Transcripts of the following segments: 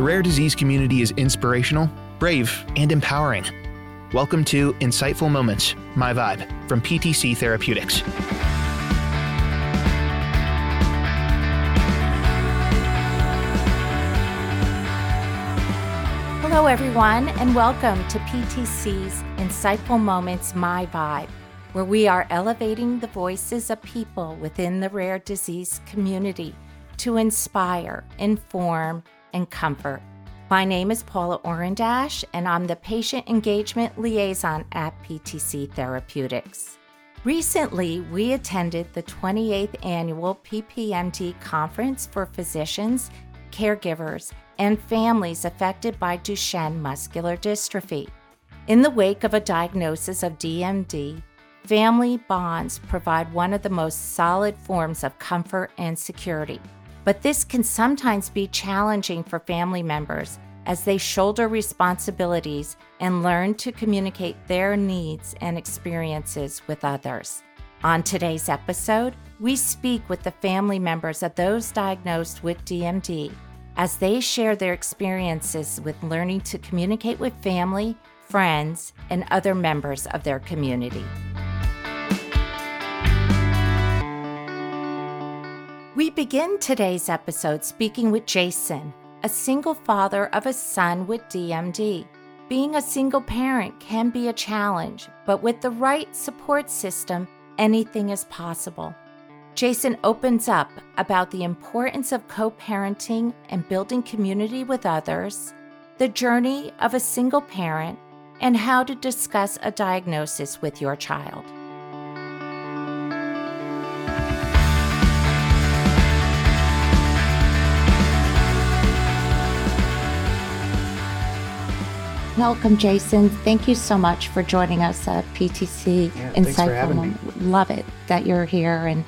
The rare disease community is inspirational, brave, and empowering. Welcome to Insightful Moments, My Vibe from PTC Therapeutics. Hello, everyone, and welcome to PTC's Insightful Moments My Vibe, where we are elevating the voices of people within the rare disease community to inspire, inform, and comfort. My name is Paula Orandash, and I'm the Patient Engagement Liaison at PTC Therapeutics. Recently, we attended the 28th annual PPMD Conference for Physicians, Caregivers, and families affected by Duchenne muscular dystrophy. In the wake of a diagnosis of DMD, family bonds provide one of the most solid forms of comfort and security. But this can sometimes be challenging for family members as they shoulder responsibilities and learn to communicate their needs and experiences with others. On today's episode, we speak with the family members of those diagnosed with DMD as they share their experiences with learning to communicate with family, friends, and other members of their community. We begin today's episode speaking with Jason, a single father of a son with DMD. Being a single parent can be a challenge, but with the right support system, anything is possible. Jason opens up about the importance of co parenting and building community with others, the journey of a single parent, and how to discuss a diagnosis with your child. Welcome, Jason. Thank you so much for joining us at PTC yeah, Insightful. Love it that you're here and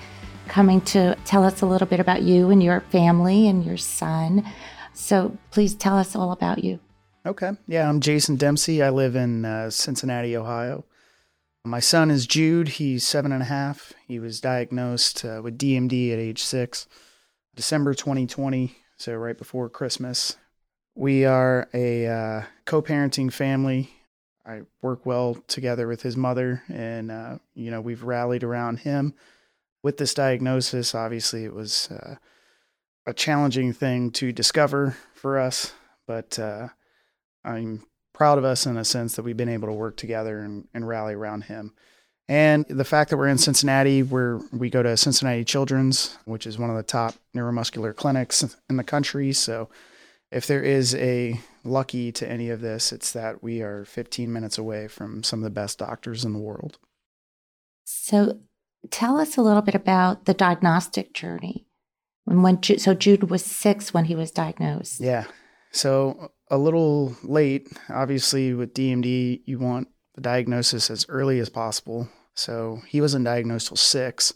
coming to tell us a little bit about you and your family and your son. So please tell us all about you. Okay. Yeah, I'm Jason Dempsey. I live in uh, Cincinnati, Ohio. My son is Jude. He's seven and a half. He was diagnosed uh, with DMD at age six, December 2020, so right before Christmas. We are a uh, co parenting family. I work well together with his mother, and, uh, you know, we've rallied around him with this diagnosis, obviously it was uh, a challenging thing to discover for us, but uh, I'm proud of us in a sense that we've been able to work together and, and, rally around him. And the fact that we're in Cincinnati, where we go to Cincinnati Children's, which is one of the top neuromuscular clinics in the country. So if there is a lucky to any of this, it's that we are 15 minutes away from some of the best doctors in the world. So tell us a little bit about the diagnostic journey. When, when so Jude was six when he was diagnosed. Yeah. So a little late. Obviously, with DMD, you want the diagnosis as early as possible. So he wasn't diagnosed till six.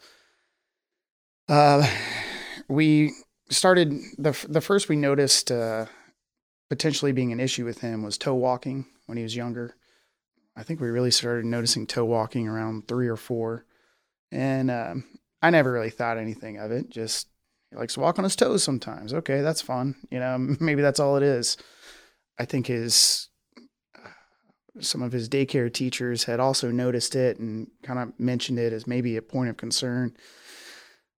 Uh, we started the the first we noticed uh, potentially being an issue with him was toe walking when he was younger. I think we really started noticing toe walking around three or four. And um, I never really thought anything of it. Just he likes to walk on his toes sometimes. Okay, that's fun. You know, maybe that's all it is. I think his uh, some of his daycare teachers had also noticed it and kind of mentioned it as maybe a point of concern.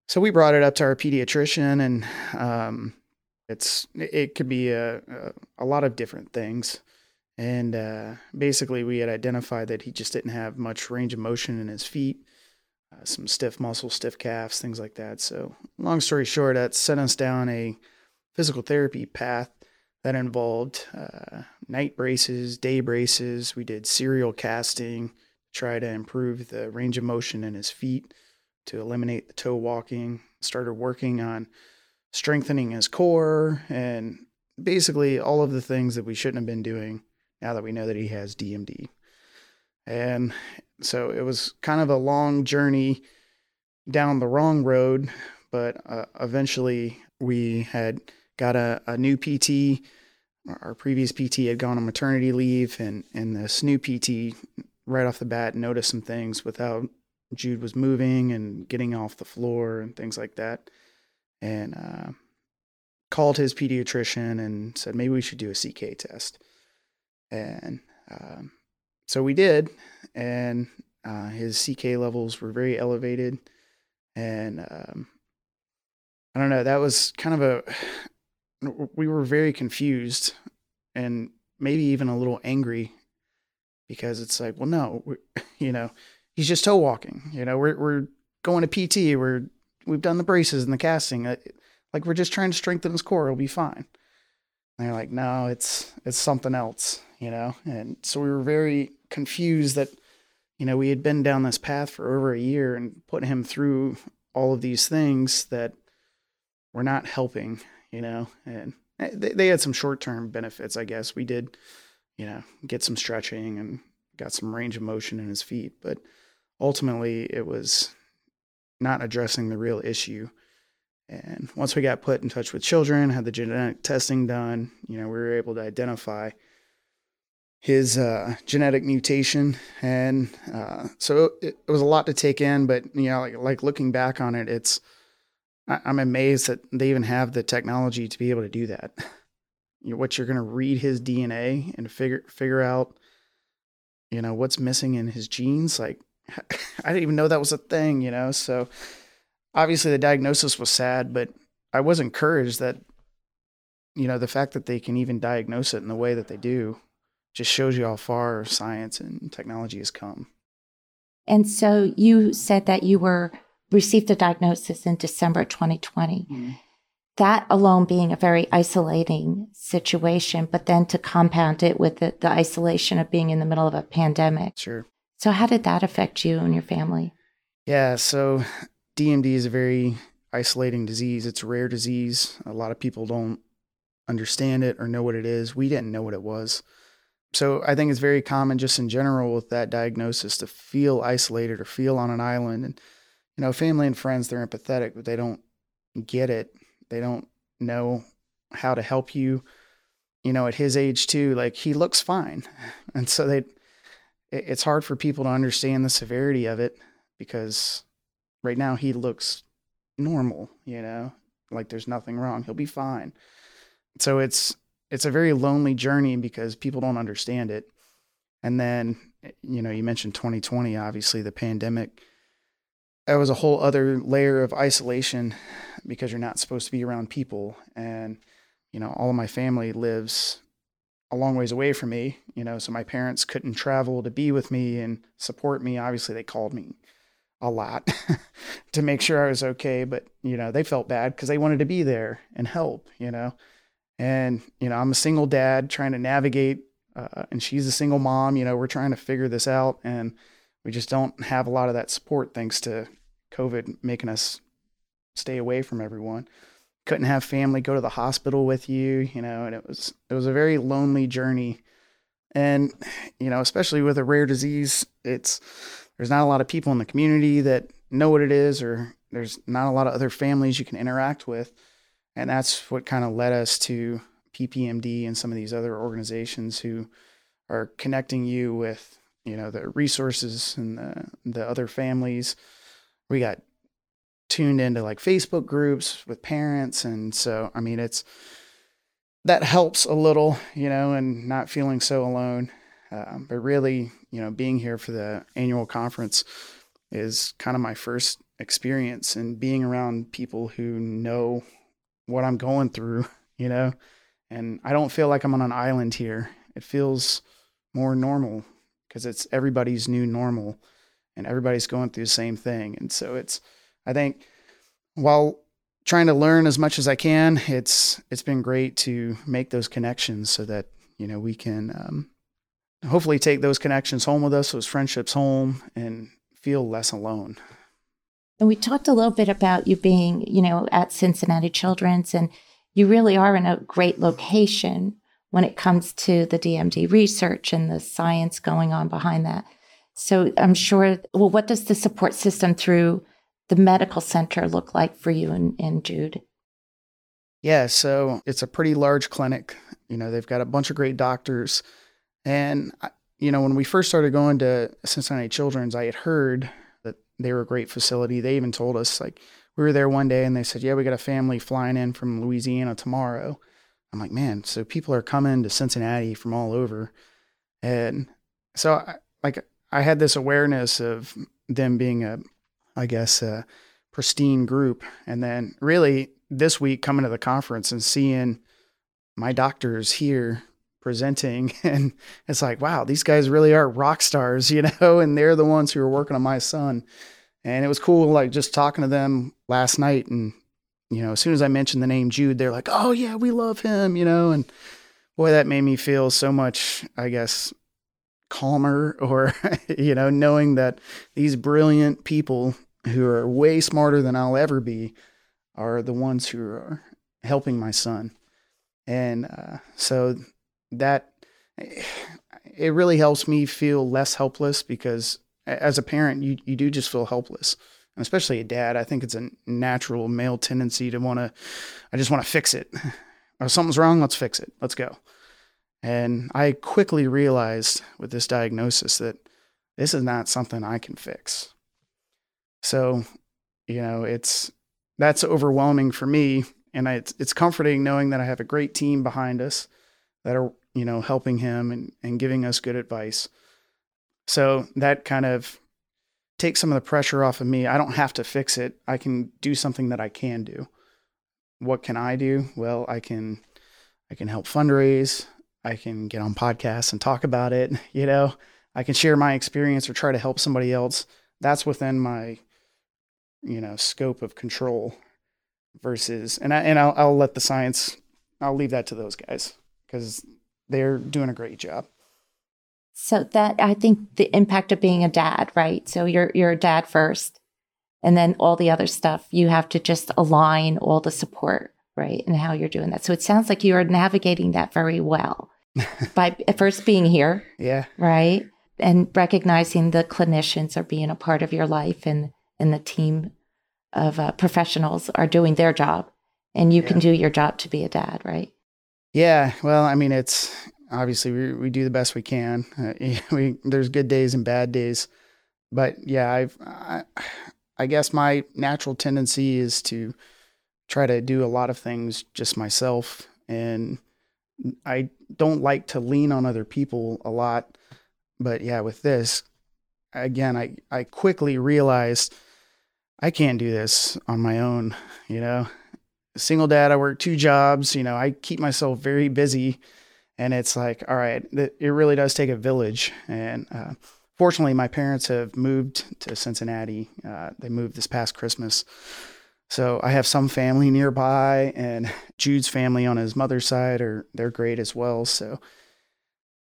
So we brought it up to our pediatrician, and um, it's it could be a, a, a lot of different things. And uh, basically, we had identified that he just didn't have much range of motion in his feet uh, some stiff muscles, stiff calves, things like that. So, long story short, that sent us down a physical therapy path that involved uh, night braces, day braces. We did serial casting to try to improve the range of motion in his feet, to eliminate the toe walking. Started working on strengthening his core and basically all of the things that we shouldn't have been doing now that we know that he has DMD. And so it was kind of a long journey down the wrong road, but uh, eventually we had got a, a new PT. Our previous PT had gone on maternity leave, and, and this new PT, right off the bat, noticed some things with how Jude was moving and getting off the floor and things like that. And uh, called his pediatrician and said maybe we should do a CK test. And um, so we did, and uh, his CK levels were very elevated. And um, I don't know, that was kind of a, we were very confused and maybe even a little angry because it's like, well, no, you know, he's just toe walking. You know, we're we're going to PT. We're we've done the braces and the casting. Uh, like we're just trying to strengthen his core. It'll be fine. And they're like, no, it's it's something else. You know, and so we were very confused that, you know, we had been down this path for over a year and put him through all of these things that were not helping. You know, and they, they had some short term benefits, I guess. We did, you know, get some stretching and got some range of motion in his feet, but ultimately it was not addressing the real issue. And once we got put in touch with children, had the genetic testing done, you know, we were able to identify his uh, genetic mutation, and uh, so it, it, was a lot to take in. But you know, like, like looking back on it, it's I, am amazed that they even have the technology to be able to do that. You know, what you're going to read his DNA and figure figure out, you know, what's missing in his genes. Like I didn't even know that was a thing, you know. So obviously the diagnosis was sad, but I was encouraged that you know the fact that they can even diagnose it in the way that they do just shows you how far science and technology has come. And so you said that you were received a diagnosis in December 2020. Mm-hmm. That alone being a very isolating situation, but then to compound it with the, the isolation of being in the middle of a pandemic. Sure. So, how did that affect you and your family? Yeah, so DMD is a very isolating disease. It's a rare disease. A lot of people don't understand it or know what it is. We didn't know what it was. So, I think it's very common just in general with that diagnosis to feel isolated or feel on an island. And, you know, family and friends, they're empathetic, but they don't get it. They don't know how to help you. You know, at his age too, like he looks fine. And so they, it's hard for people to understand the severity of it because right now he looks normal, you know, like there's nothing wrong. He'll be fine. So it's it's a very lonely journey because people don't understand it. And then, you know, you mentioned 2020, obviously the pandemic. That was a whole other layer of isolation because you're not supposed to be around people. And, you know, all of my family lives a long ways away from me, you know, so my parents couldn't travel to be with me and support me. Obviously, they called me a lot to make sure I was okay, but you know, they felt bad because they wanted to be there and help, you know. And you know, I'm a single dad trying to navigate, uh, and she's a single mom. You know, we're trying to figure this out, and we just don't have a lot of that support thanks to COVID making us stay away from everyone couldn't have family go to the hospital with you, you know, and it was it was a very lonely journey. And you know, especially with a rare disease, it's there's not a lot of people in the community that know what it is or there's not a lot of other families you can interact with. And that's what kind of led us to PPMD and some of these other organizations who are connecting you with, you know, the resources and the the other families. We got tuned into like Facebook groups with parents. And so, I mean, it's that helps a little, you know, and not feeling so alone. Um, but really, you know, being here for the annual conference is kind of my first experience and being around people who know what I'm going through, you know, and I don't feel like I'm on an island here. It feels more normal because it's everybody's new normal and everybody's going through the same thing. And so it's, I think while trying to learn as much as I can, it's it's been great to make those connections so that you know we can um, hopefully take those connections home with us, those friendships home, and feel less alone. And we talked a little bit about you being, you know, at Cincinnati Children's, and you really are in a great location when it comes to the DMD research and the science going on behind that. So I'm sure. Well, what does the support system through the medical center look like for you and, and Jude? Yeah, so it's a pretty large clinic. You know, they've got a bunch of great doctors. And, you know, when we first started going to Cincinnati Children's, I had heard that they were a great facility. They even told us, like, we were there one day and they said, Yeah, we got a family flying in from Louisiana tomorrow. I'm like, Man, so people are coming to Cincinnati from all over. And so, I, like, I had this awareness of them being a, I guess, a pristine group. And then really this week coming to the conference and seeing my doctors here presenting and it's like wow these guys really are rock stars you know and they're the ones who are working on my son and it was cool like just talking to them last night and you know as soon as i mentioned the name jude they're like oh yeah we love him you know and boy that made me feel so much i guess calmer or you know knowing that these brilliant people who are way smarter than i'll ever be are the ones who are helping my son. And uh, so that it really helps me feel less helpless because as a parent you you do just feel helpless. And especially a dad i think it's a natural male tendency to want to i just want to fix it. Or something's wrong let's fix it. Let's go. And i quickly realized with this diagnosis that this is not something i can fix so you know it's that's overwhelming for me and I, it's, it's comforting knowing that i have a great team behind us that are you know, helping him and, and giving us good advice. So that kind of takes some of the pressure off of me. I don't have to fix it. I can do something that I can do. What can I do? Well, I can I can help fundraise. I can get on podcasts and talk about it, you know. I can share my experience or try to help somebody else. That's within my you know, scope of control versus and I and I'll, I'll let the science I'll leave that to those guys because they're doing a great job. So that I think the impact of being a dad, right? So you're you're a dad first, and then all the other stuff you have to just align all the support, right, and how you're doing that. So it sounds like you are navigating that very well by first being here, yeah, right, and recognizing the clinicians are being a part of your life, and and the team of uh, professionals are doing their job, and you yeah. can do your job to be a dad, right? Yeah, well, I mean, it's obviously we we do the best we can. Uh, we there's good days and bad days, but yeah, I've I, I guess my natural tendency is to try to do a lot of things just myself, and I don't like to lean on other people a lot. But yeah, with this, again, I I quickly realized I can't do this on my own. You know, single dad. I work two jobs. You know, I keep myself very busy, and it's like, all right, it really does take a village. And uh, fortunately, my parents have moved to Cincinnati. Uh, they moved this past Christmas. So I have some family nearby, and Jude's family on his mother's side are they're great as well. So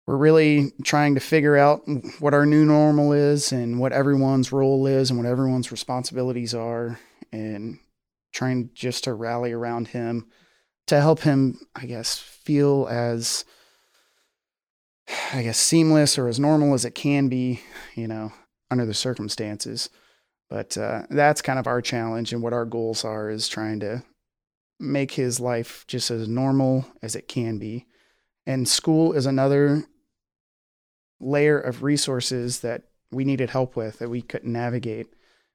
we're really trying to figure out what our new normal is and what everyone's role is and what everyone's responsibilities are and trying just to rally around him to help him, I guess, feel as, I guess, seamless or as normal as it can be, you know, under the circumstances. But uh, that's kind of our challenge and what our goals are is trying to make his life just as normal as it can be. And school is another layer of resources that we needed help with that we couldn't navigate.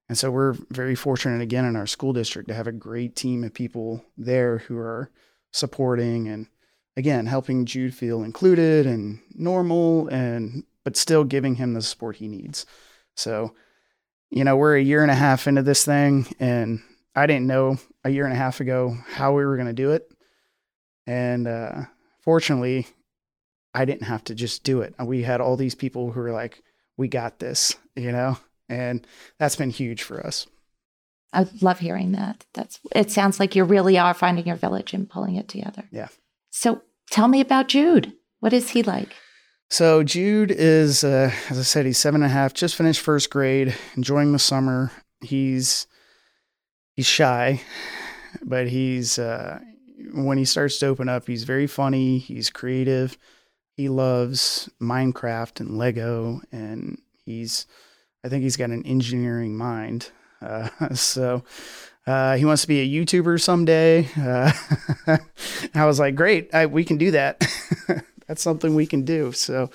And so we're very fortunate again in our school district to have a great team of people there who are supporting and again helping Jude feel included and normal and but still giving him the support he needs. So, you know, we're a year and a half into this thing and I didn't know a year and a half ago how we were going to do it. And uh, fortunately, I didn't have to just do it. We had all these people who were like, we got this, you know? and that's been huge for us. I love hearing that. That's it sounds like you really are finding your village and pulling it together. Yeah. So tell me about Jude. What is he like? So Jude is, uh, as I said, he's seven and a half, just finished first grade, enjoying the summer. He's he's shy, but he's uh, when he starts to open up, he's very funny. He's creative. He loves Minecraft and Lego, and he's I think he's got an engineering mind. Uh, so uh, he wants to be a YouTuber someday. Uh, I was like, great, I, we can do that. That's something we can do. So,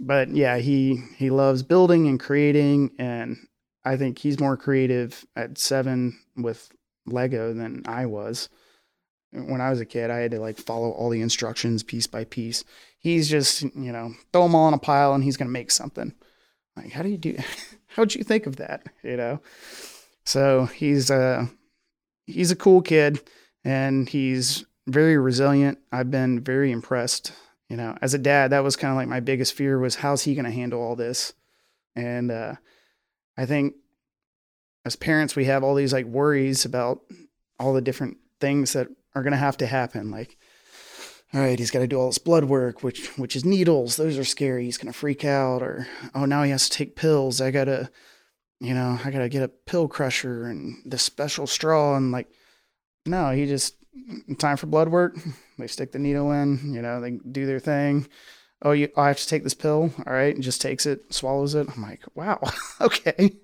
but yeah, he he loves building and creating, and I think he's more creative at seven with Lego than I was. When I was a kid, I had to like follow all the instructions piece by piece. He's just, you know, throw them all in a pile and he's going to make something. Like, how do you do? How'd you think of that? You know? So he's a, uh, he's a cool kid and he's very resilient. I've been very impressed. You know, as a dad, that was kind of like my biggest fear was how's he going to handle all this? And uh, I think as parents, we have all these like worries about all the different things that are going to have to happen. Like, all right, he's got to do all this blood work, which which is needles. Those are scary. He's to freak out. Or oh, now he has to take pills. I gotta, you know, I gotta get a pill crusher and the special straw. And like, no, he just time for blood work. They stick the needle in. You know, they do their thing. Oh, you, I have to take this pill. All right, and just takes it, swallows it. I'm like, wow, okay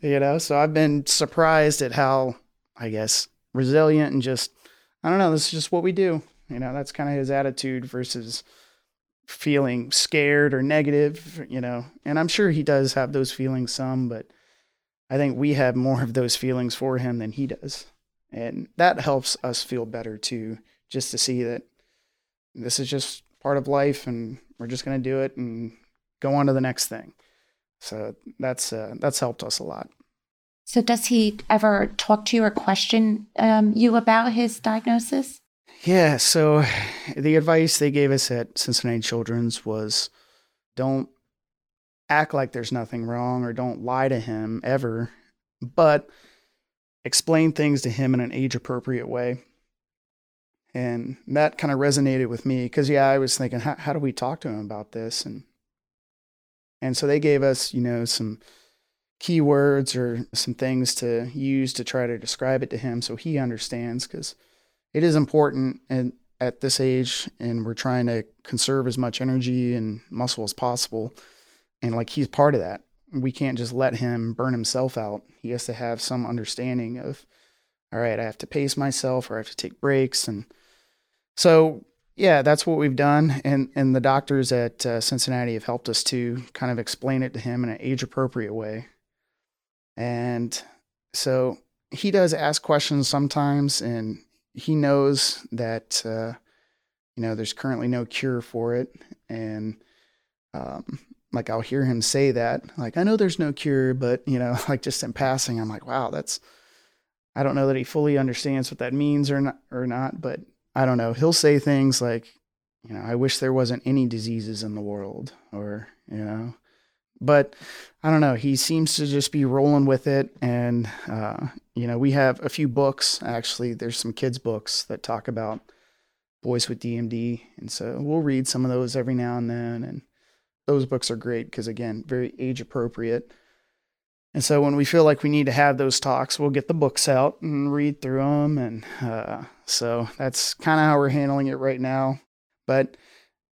you know, so I've been surprised at how, I guess, resilient and just, I don't know, this is just what we do. You know, that's kind of his attitude versus feeling scared or negative, you know. And I'm sure he does have those feelings some, but I think we have more of those feelings for him than he does. And that helps us feel better too, just to see that this is just part of life and we're just going to do it and go on to the next thing. So that's uh, that's helped us a lot. So does he ever talk to you or question um, you about his diagnosis? Yeah. So the advice they gave us at Cincinnati Children's was don't act like there's nothing wrong or don't lie to him ever, but explain things to him in an age appropriate way. And that kind of resonated with me because, yeah, I was thinking, how, how do we talk to him about this? And and so they gave us, you know, some keywords or some things to use to try to describe it to him so he understands because it is important and at this age and we're trying to conserve as much energy and muscle as possible. And like he's part of that. We can't just let him burn himself out. He has to have some understanding of all right i have to pace myself or i have to take breaks. And so yeah, that's what we've done, and and the doctors at uh, Cincinnati have helped us to kind of explain it to him in an age appropriate way. And so he does ask questions sometimes, and he knows that uh, you know there's currently no cure for it, and um, like I'll hear him say that, like I know there's no cure, but you know, like just in passing, I'm like, wow, that's I don't know that he fully understands what that means or not or not, but I don't know. He'll say things like, you know, I wish there wasn't any diseases in the world, or, you know, but I don't know. He seems to just be rolling with it. And, uh, you know, we have a few books, actually. There's some kids' books that talk about boys with DMD. And so we'll read some of those every now and then. And those books are great because, again, very age appropriate. And so when we feel like we need to have those talks, we'll get the books out and read through them. And uh, so that's kind of how we're handling it right now. But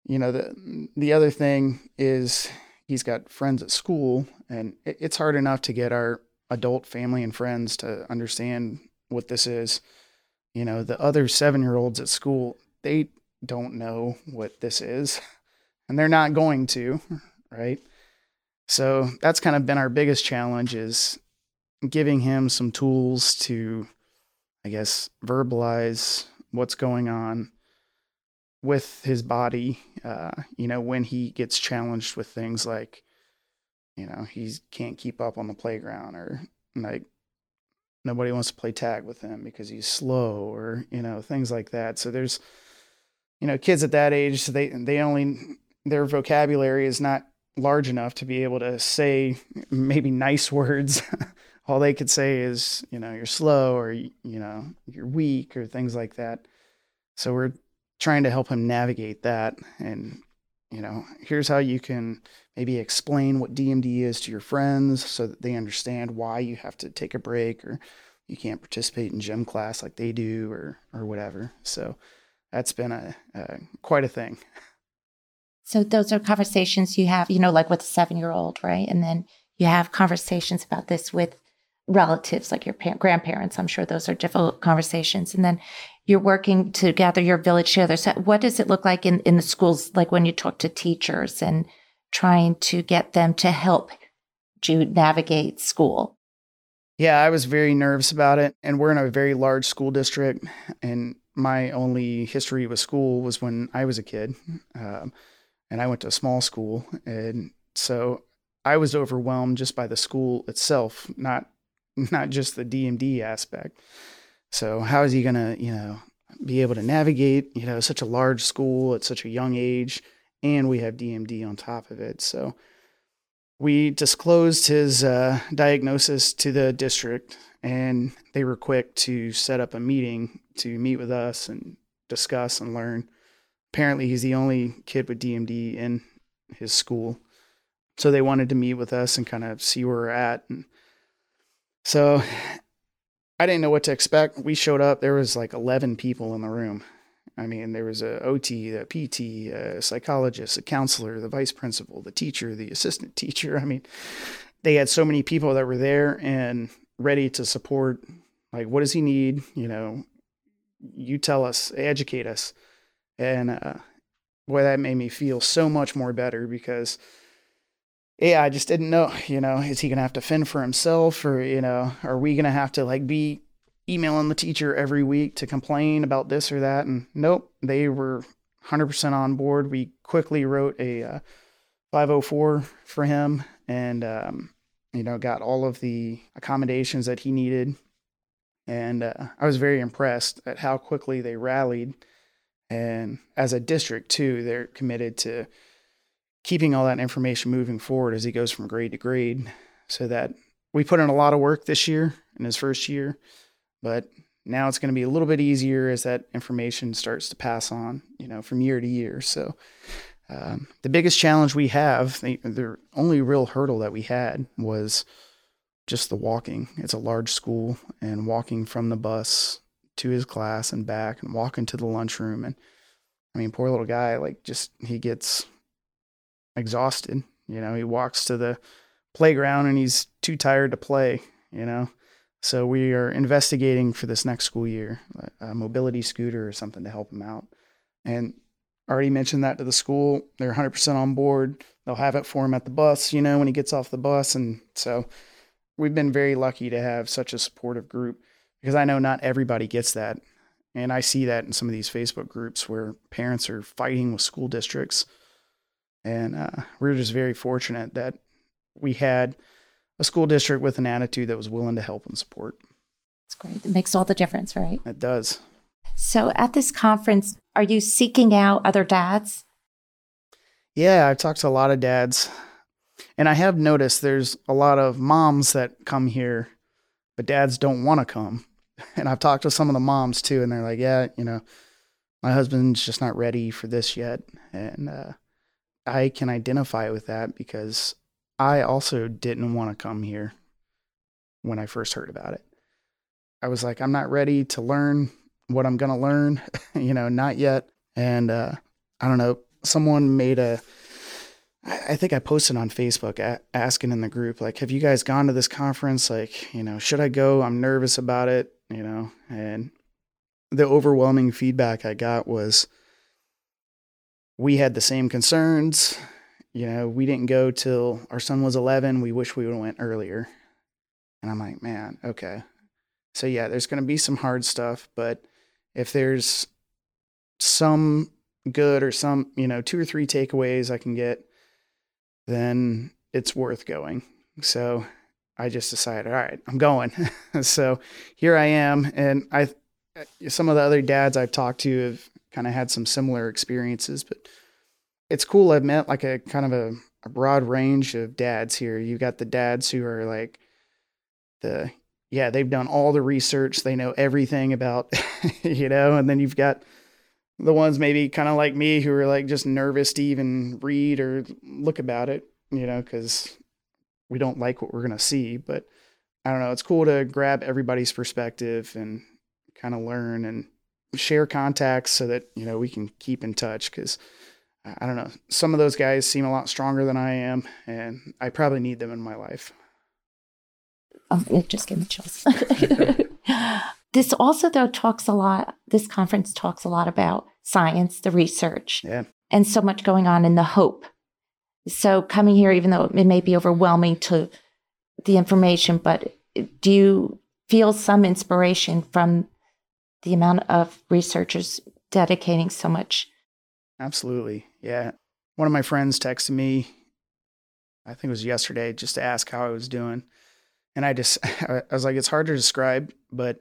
you know, the the other thing is he's got friends at school, and it, it's hard enough to get our adult family and friends to understand what this is. You know, the other seven year olds at school, they don't know what this is, and they're not going to, right? So that's kind of been our biggest challenge is giving him some tools to, I guess, verbalize what's going on with his body. Uh, you know, when he gets challenged with things like, you know, he can't keep up on the playground or like nobody wants to play tag with him because he's slow or, you know, things like that. So there's, you know, kids at that age, they, they only, their vocabulary is not large enough to be able to say maybe nice words. All they could say is, you know, you're slow or, you know, you're weak or things like that. So we're trying to help him navigate that. And, you know, here's how you can maybe explain what DMD is to your friends so that they understand why you have to take a break or you can't participate in gym class like they do or, or whatever. So that's been a, a quite a thing. So those are conversations you have, you know, like with a seven year old, right? And then you have conversations about this with relatives, like your pa- grandparents. I'm sure those are difficult conversations. And then you're working to gather your village together. So what does it look like in, in the schools, like when you talk to teachers and trying to get them to help you navigate school? Yeah, I was very nervous about it. And we're in a very large school district. And my only history with school was when I was a kid. Um, and I went to a small school. And so I was overwhelmed just by the school itself, not not just the DMD aspect. So how is he going to, you know, be able to navigate, you know, such a large school at such a young age and we have DMD on top of it. So we disclosed his uh, diagnosis to the district, and they were quick to set up a meeting to meet with us and discuss and learn. Apparently, he's the only kid with DMD in his school. So they wanted to meet with us and kind of see where we're at. And so I didn't know what to expect. We showed up, there was like 11 people in the room. I mean, there was a OT, a PT, a psychologist, a counselor, the vice principal, the teacher, the assistant teacher. I mean, they had so many people that were there and ready to support. Like, what does he need? You know, you tell us, educate us. And uh, boy, that made me feel so much more better because, yeah, I just didn't know, you know, is he going to have to fend for himself or, you know, are we going to have to like be emailing the teacher every week to complain about this or that. And nope, they were 100% on board. We quickly wrote a uh, 504 for him and, um, you know, got all of the accommodations that he needed. And uh, I was very impressed at how quickly they rallied. And as a district, too, they're committed to keeping all that information moving forward as he goes from grade to grade so that we put in a lot of work this year in his first year but now it's going to be a little bit easier as that information starts to pass on, you know, from year to year. So um, the biggest challenge we have, the, the only real hurdle that we had was just the walking. It's a large school, and walking from the bus to his class and back, and walking to the lunchroom. And I mean, poor little guy, like just he gets exhausted. You know, he walks to the playground and he's too tired to play. You know, so we are investigating for this next school year a mobility scooter or something to help him out. And already mentioned that to the school. They're 100% on board. They'll have it for him at the bus, you know, when he gets off the bus. And so we've been very lucky to have such a supportive group because I know not everybody gets that. And I see that in some of these Facebook groups where parents are fighting with school districts. And uh, we're just very fortunate that we had a school district with an attitude that was willing to help and support. It's great. It makes all the difference, right? It does. So at this conference, are you seeking out other dads? Yeah, I've talked to a lot of dads. And I have noticed there's a lot of moms that come here, but dads don't want to come. And I've talked to some of the moms too, and they're like, yeah, you know, my husband's just not ready for this yet. And uh, I can identify with that because I also didn't want to come here when I first heard about it. I was like, I'm not ready to learn what I'm going to learn, you know, not yet. And uh, I don't know, someone made a, I think I posted on Facebook a- asking in the group, like, have you guys gone to this conference? Like, you know, should I go? I'm nervous about it, you know, and the overwhelming feedback I got was we had the same concerns you know, we didn't go till our son was 11. We wish we would have went earlier. And I'm like, man, okay. So yeah, there's going to be some hard stuff, but if there's some good or some, you know, two or three takeaways I can get, then it's worth going. So I just decided, all right, I'm going. so here I am. And I, uh, some of the other dads I've talked to have kind of had some similar experiences, but it's cool. I've met like a kind of a, a broad range of dads here. You've got the dads who are like the yeah, they've done all the research, they know everything about, you know, and then you've got the ones maybe kind of like me who are like just nervous to even read or look about it, you know, because we don't like what we're going to see. But I don't know, it's cool to grab everybody's perspective and kind of learn and share contacts so that, you know, we can keep in touch because I don't know. Some of those guys seem a lot stronger than I am, and I probably need them in my life. Oh, it just gave me chills. this also, though, talks a lot, this conference talks a lot about science, the research, yeah. and so much going on in the hope. So, coming here, even though it may be overwhelming to the information, but do you feel some inspiration from the amount of researchers dedicating so much? Absolutely. Yeah. One of my friends texted me, I think it was yesterday, just to ask how I was doing. And I just, I was like, it's hard to describe, but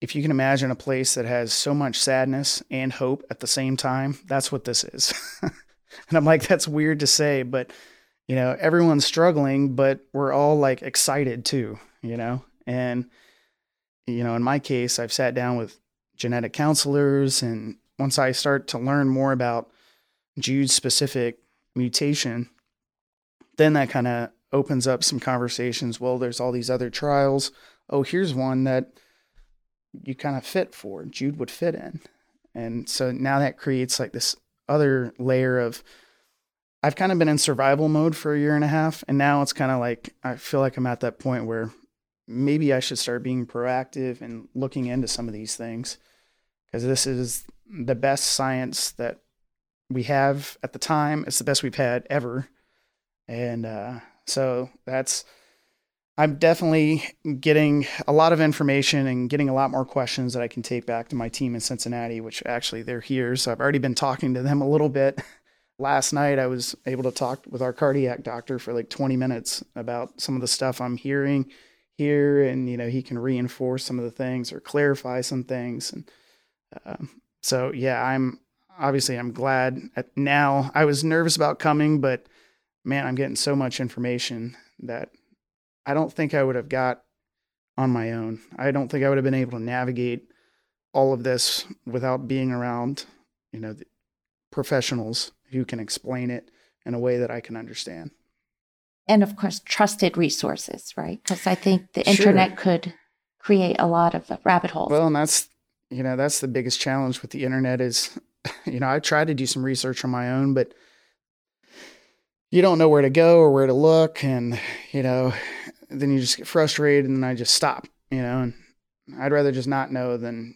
if you can imagine a place that has so much sadness and hope at the same time, that's what this is. and I'm like, that's weird to say, but you know, everyone's struggling, but we're all like excited too, you know? And, you know, in my case, I've sat down with genetic counselors. And once I start to learn more about Jude's specific mutation, then that kind of opens up some conversations. Well, there's all these other trials. Oh, here's one that you kind of fit for, Jude would fit in. And so now that creates like this other layer of I've kind of been in survival mode for a year and a half and now it's kind of like I feel like I'm at that point where maybe I should start being proactive and looking into some of these things because this is the best science that we have at the time. It's the best we've had ever. And uh, so that's I'm definitely getting a lot of information and getting a lot more questions that I can take back to my team in Cincinnati, which actually they're here. So I've already been talking to them a little bit. Last night, I was able to talk with our cardiac doctor for like 20 minutes about some of the stuff I'm hearing here. And, you know, he can reinforce some of the things or clarify some things. And um, so, yeah, I'm obviously I'm glad now. I was nervous about coming, but man, I'm getting so much information that I don't think I would have got on my own. I don't think I would have been able to navigate all of this without being around, you know, professionals who can explain it in a way that I can understand. And of course, trusted resources, right? Because I think the internet sure. could create a lot of rabbit holes. Well, and that's, you know, that's the biggest challenge with the internet is, you know, I tried to do some research on my own, but you don't know where to go or where to look. And, you know, then you just get frustrated and then I just stop, you know, and I'd rather just not know than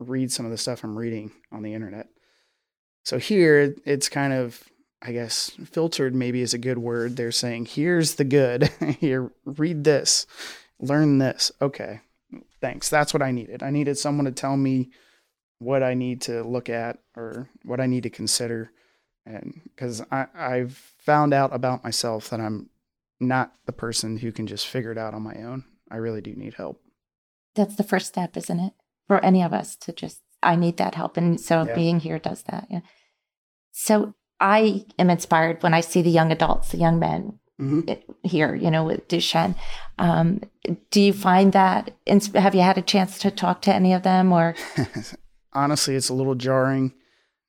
read some of the stuff I'm reading on the internet. So here it's kind of, I guess, filtered maybe is a good word. They're saying, here's the good. Here, read this, learn this. Okay, thanks. That's what I needed. I needed someone to tell me what I need to look at or what I need to consider. And because I've found out about myself that I'm not the person who can just figure it out on my own. I really do need help. That's the first step, isn't it? For any of us to just, I need that help. And so yeah. being here does that. Yeah. So I am inspired when I see the young adults, the young men mm-hmm. here, you know, with Duchenne. Um, do you find that, have you had a chance to talk to any of them or? Honestly, it's a little jarring,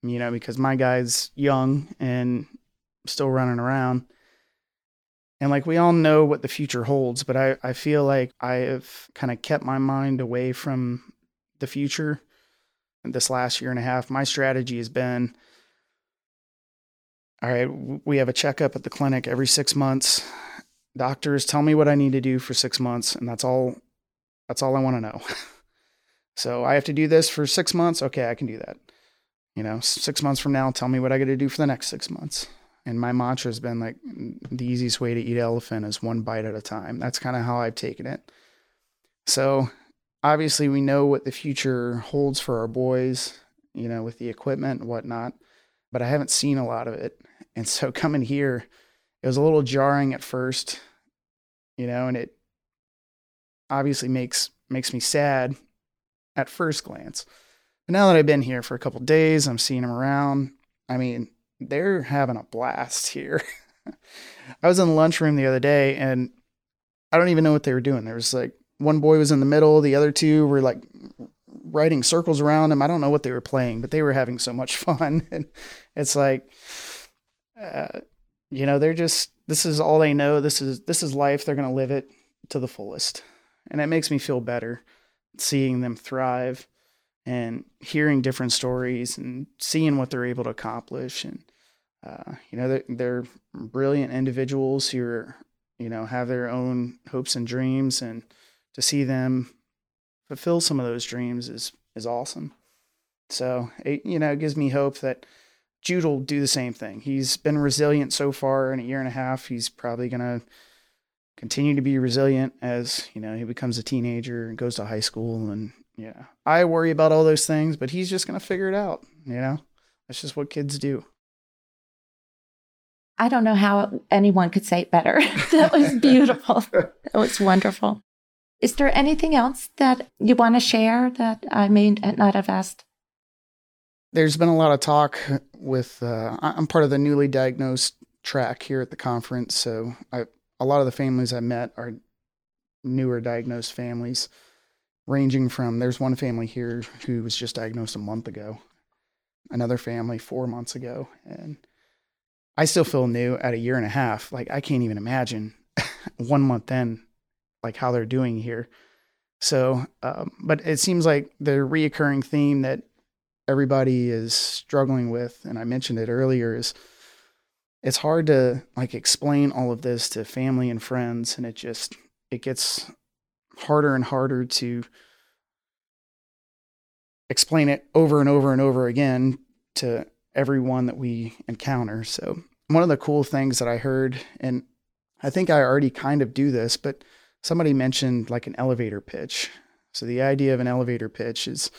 you know, because my guy's young and still running around. And like we all know what the future holds, but I, I feel like I have kind of kept my mind away from the future this last year and a half. My strategy has been all right, we have a checkup at the clinic every six months. Doctors tell me what I need to do for six months, and that's all that's all I want to know. so I have to do this for six months. Okay, I can do that. You know, six months from now, tell me what I got to do for the next six months. And my mantra has been like the easiest way to eat elephant is one bite at a time. That's kind of how I've taken it. So obviously, we know what the future holds for our boys, you know, with the equipment and whatnot, but I haven't seen a lot of it. And so coming here, it was a little jarring at first, you know, and it obviously makes makes me sad at first glance. But now that I've been here for a couple days, I'm seeing them around. I mean, they're having a blast here. I was in the lunchroom the other day and I don't even know what they were doing. There was like one boy was in the middle, the other two were like writing circles around him. I don't know what they were playing, but they were having so much fun. And it's like, you know, they're just this is all they know. This is this is life. They're gonna live it to the fullest, and it makes me feel better seeing them thrive and hearing different stories and seeing what they're able to accomplish and uh, you know they're, they're, brilliant individuals who are you know have their own hopes and dreams and to see them fulfill some of those dreams is is awesome so it you know it gives me hope that jude will do the same thing. He's been resilient so far in a year and a half. He's probably going to continue to be resilient as you know he becomes a teenager and goes to high school and yeah. I worry about all those things but he's just going to figure it out you know? That's just what kids do. I don't know how anyone could say it better. That was beautiful. That was wonderful. Is there anything else that you want to share that i may not have asked there's been a lot of talk with uh, i'm part of the newly diagnosed track here at the conference so i a lot of the families I met are newer diagnosed families, ranging from there's one family here who was just diagnosed a month ago, another family four months ago, and I still feel new at a year and a half. Like I can't even imagine one month in, like how they're doing here. So, um, but it seems like the reoccurring theme that everybody is struggling with, and I mentioned it earlier, is it's hard to like explain all of this to family and friends and it just it gets harder and harder to explain it over and over and over again to everyone that we encounter. So one of the cool things that i heard and i think i already kind of do this but somebody mentioned like an elevator pitch. So the idea of an elevator pitch is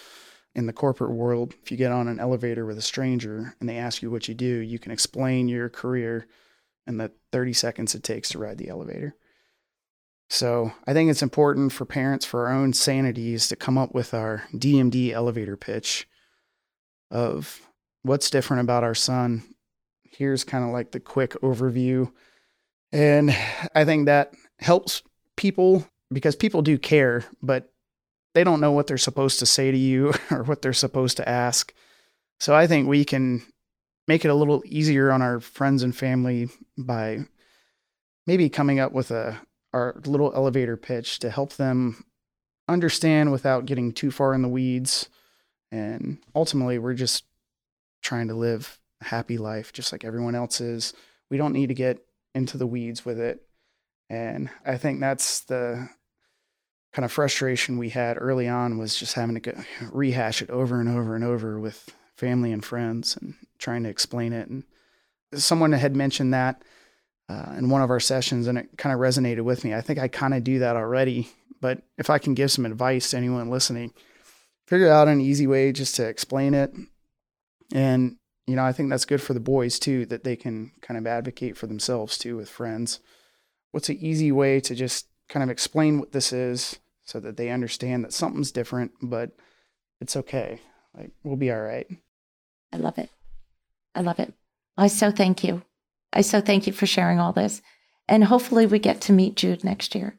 in the corporate world, if you get on an elevator with a stranger and they ask you what you do, you can explain your career in the 30 seconds it takes to ride the elevator. So I think it's important for parents, for our own sanities, to come up with our DMD elevator pitch of what's different about our son. Here's kind of like the quick overview. And I think that helps people because people do care, but they don't know what they're supposed to say to you or what they're supposed to ask. So I think we can make it a little easier on our friends and family by maybe coming up with a our little elevator pitch to help them understand without getting too far in the weeds. And ultimately, we're just trying to live a happy life just like everyone else is. We don't need to get into the weeds with it. And I think that's the kind of frustration we had early on was just having to go, rehash it over and over and over with family and friends and trying to explain it. And someone had mentioned that uh, in one of our sessions, and it kind of resonated with me. I think I kind of do that already, but if I can give some advice to anyone listening, figure out an easy way just to explain it. And you know, I think that's good for the boys too, that they can kind of advocate for themselves too with friends. What's an easy way to just kind of explain what this is so that they understand that something's different, but it's okay. Like we'll be all right. I love it. I love it. I so thank you. I so thank you for sharing all this. And hopefully we get to meet Jude next year.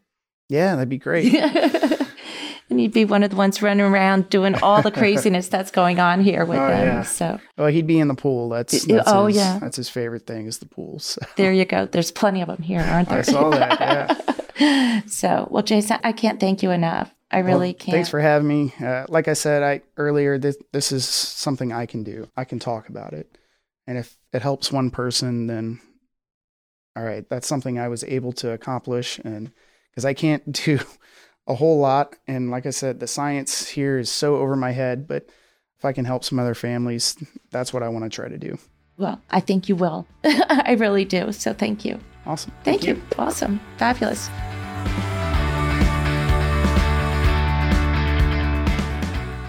Yeah, that'd be great. and you'd be one of the ones running around doing all the craziness that's going on here with oh, them. Yeah. So, well, he'd be in the pool. That's, that's oh his, yeah, that's his favorite thing is the pools. So. There you go. There's plenty of them here, aren't there? I saw that. Yeah. so, well, Jason, I can't thank you enough. I really well, can't. Thanks for having me. Uh, like I said, I earlier, this this is something I can do. I can talk about it, and if it helps one person, then all right, that's something I was able to accomplish. And because I can't do a whole lot, and like I said, the science here is so over my head, but if I can help some other families, that's what I want to try to do. Well, I think you will. I really do. So thank you. Awesome. Thank, Thank you. you. Awesome. Fabulous.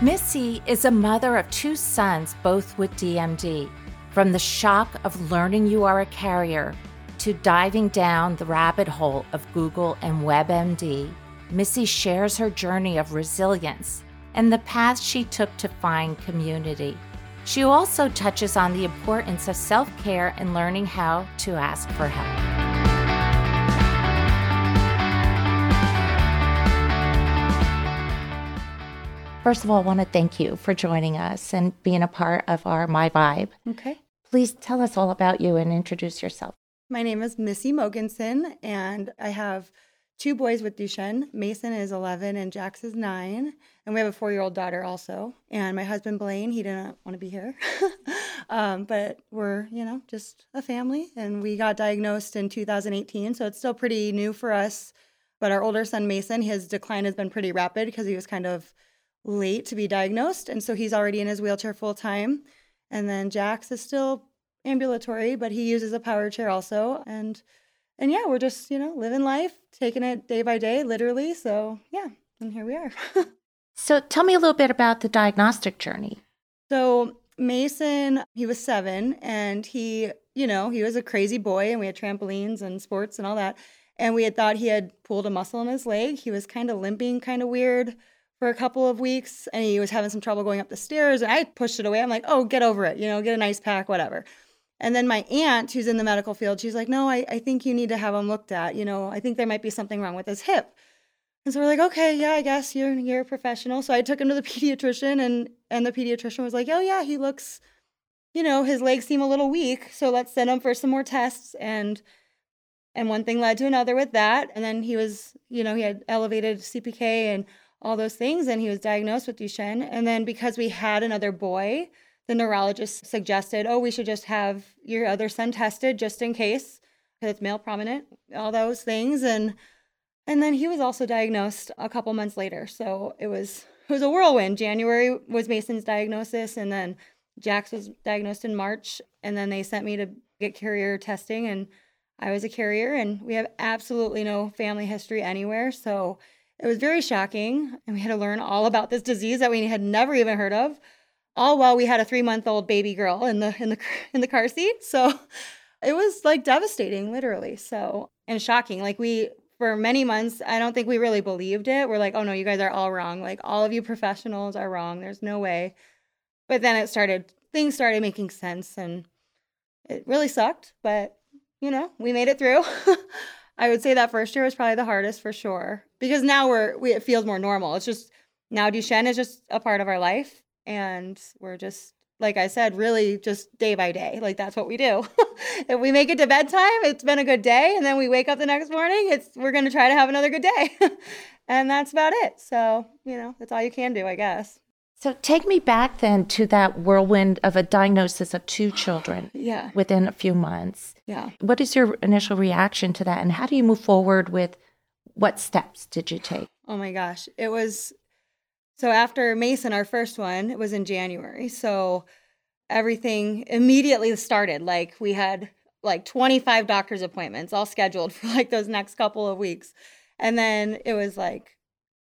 Missy is a mother of two sons, both with DMD. From the shock of learning you are a carrier to diving down the rabbit hole of Google and WebMD, Missy shares her journey of resilience and the path she took to find community. She also touches on the importance of self care and learning how to ask for help. First of all, I want to thank you for joining us and being a part of our My Vibe. Okay. Please tell us all about you and introduce yourself. My name is Missy Mogensen, and I have two boys with Duchenne. Mason is 11 and Jax is 9. And we have a four year old daughter also. And my husband, Blaine, he didn't want to be here. um, but we're, you know, just a family. And we got diagnosed in 2018. So it's still pretty new for us. But our older son, Mason, his decline has been pretty rapid because he was kind of late to be diagnosed. And so he's already in his wheelchair full time. And then Jax is still ambulatory, but he uses a power chair also. And and yeah, we're just, you know, living life, taking it day by day, literally. So yeah, and here we are. so tell me a little bit about the diagnostic journey. So Mason, he was seven and he, you know, he was a crazy boy and we had trampolines and sports and all that. And we had thought he had pulled a muscle in his leg. He was kind of limping, kind of weird for a couple of weeks and he was having some trouble going up the stairs. And I pushed it away. I'm like, oh, get over it, you know, get an ice pack, whatever. And then my aunt, who's in the medical field, she's like, no, I, I think you need to have him looked at. You know, I think there might be something wrong with his hip. And so we're like, okay, yeah, I guess you're you're a professional. So I took him to the pediatrician and and the pediatrician was like, oh yeah, he looks, you know, his legs seem a little weak. So let's send him for some more tests. And and one thing led to another with that. And then he was, you know, he had elevated CPK and all those things, and he was diagnosed with Duchenne. And then because we had another boy, the neurologist suggested, oh, we should just have your other son tested just in case, because it's male prominent, all those things. And and then he was also diagnosed a couple months later. So it was it was a whirlwind. January was Mason's diagnosis, and then Jax was diagnosed in March, and then they sent me to get carrier testing, and I was a carrier, and we have absolutely no family history anywhere. So it was very shocking, and we had to learn all about this disease that we had never even heard of all while we had a three month old baby girl in the in the in the car seat. So it was like devastating, literally. So and shocking. Like we for many months, I don't think we really believed it. We're like, oh no, you guys are all wrong. Like all of you professionals are wrong. There's no way. But then it started things started making sense and it really sucked, but you know, we made it through. I would say that first year was probably the hardest for sure because now we're we, it feels more normal. It's just now Duchenne is just a part of our life and we're just like I said, really just day by day. Like that's what we do. if we make it to bedtime, it's been a good day, and then we wake up the next morning, it's we're to try to have another good day. and that's about it. So, you know, that's all you can do, I guess. So take me back then to that whirlwind of a diagnosis of two children. yeah. Within a few months. Yeah. What is your initial reaction to that and how do you move forward with what steps did you take? Oh my gosh. It was so after Mason, our first one, it was in January. So everything immediately started. Like we had like 25 doctor's appointments all scheduled for like those next couple of weeks. And then it was like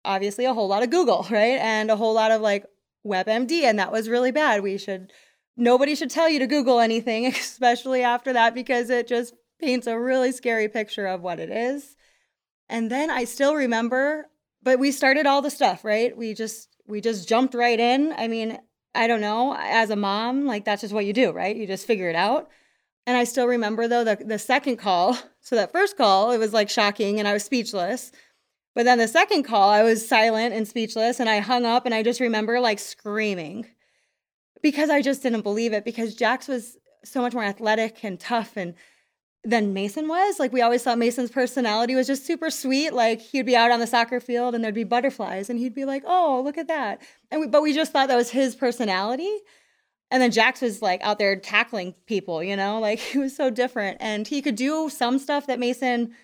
obviously a whole lot of Google, right? And a whole lot of like WebMD. And that was really bad. We should, nobody should tell you to Google anything, especially after that, because it just paints a really scary picture of what it is. And then I still remember but we started all the stuff, right? We just we just jumped right in. I mean, I don't know, as a mom, like that's just what you do, right? You just figure it out. And I still remember though the the second call. So that first call, it was like shocking and I was speechless. But then the second call, I was silent and speechless and I hung up and I just remember like screaming because I just didn't believe it because Jax was so much more athletic and tough and than Mason was. Like we always thought Mason's personality was just super sweet. Like he'd be out on the soccer field and there'd be butterflies and he'd be like, "Oh, look at that." And we, but we just thought that was his personality. And then Jax was like out there tackling people, you know? Like he was so different and he could do some stuff that Mason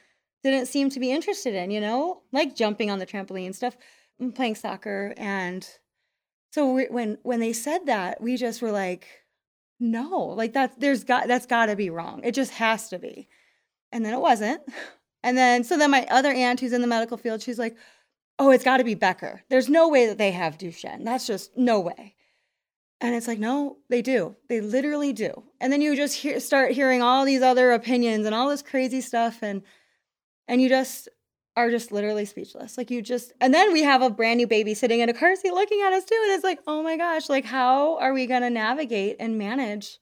didn't seem to be interested in, you know? Like jumping on the trampoline stuff, mm, playing soccer and so we, when when they said that, we just were like no, like that there's got that's got to be wrong. It just has to be. And then it wasn't. And then so then my other aunt who's in the medical field, she's like, "Oh, it's got to be Becker. There's no way that they have Duchenne. That's just no way." And it's like, no, they do. They literally do. And then you just hear, start hearing all these other opinions and all this crazy stuff, and and you just are just literally speechless. Like you just, and then we have a brand new baby sitting in a car seat looking at us too. And it's like, oh my gosh, like how are we going to navigate and manage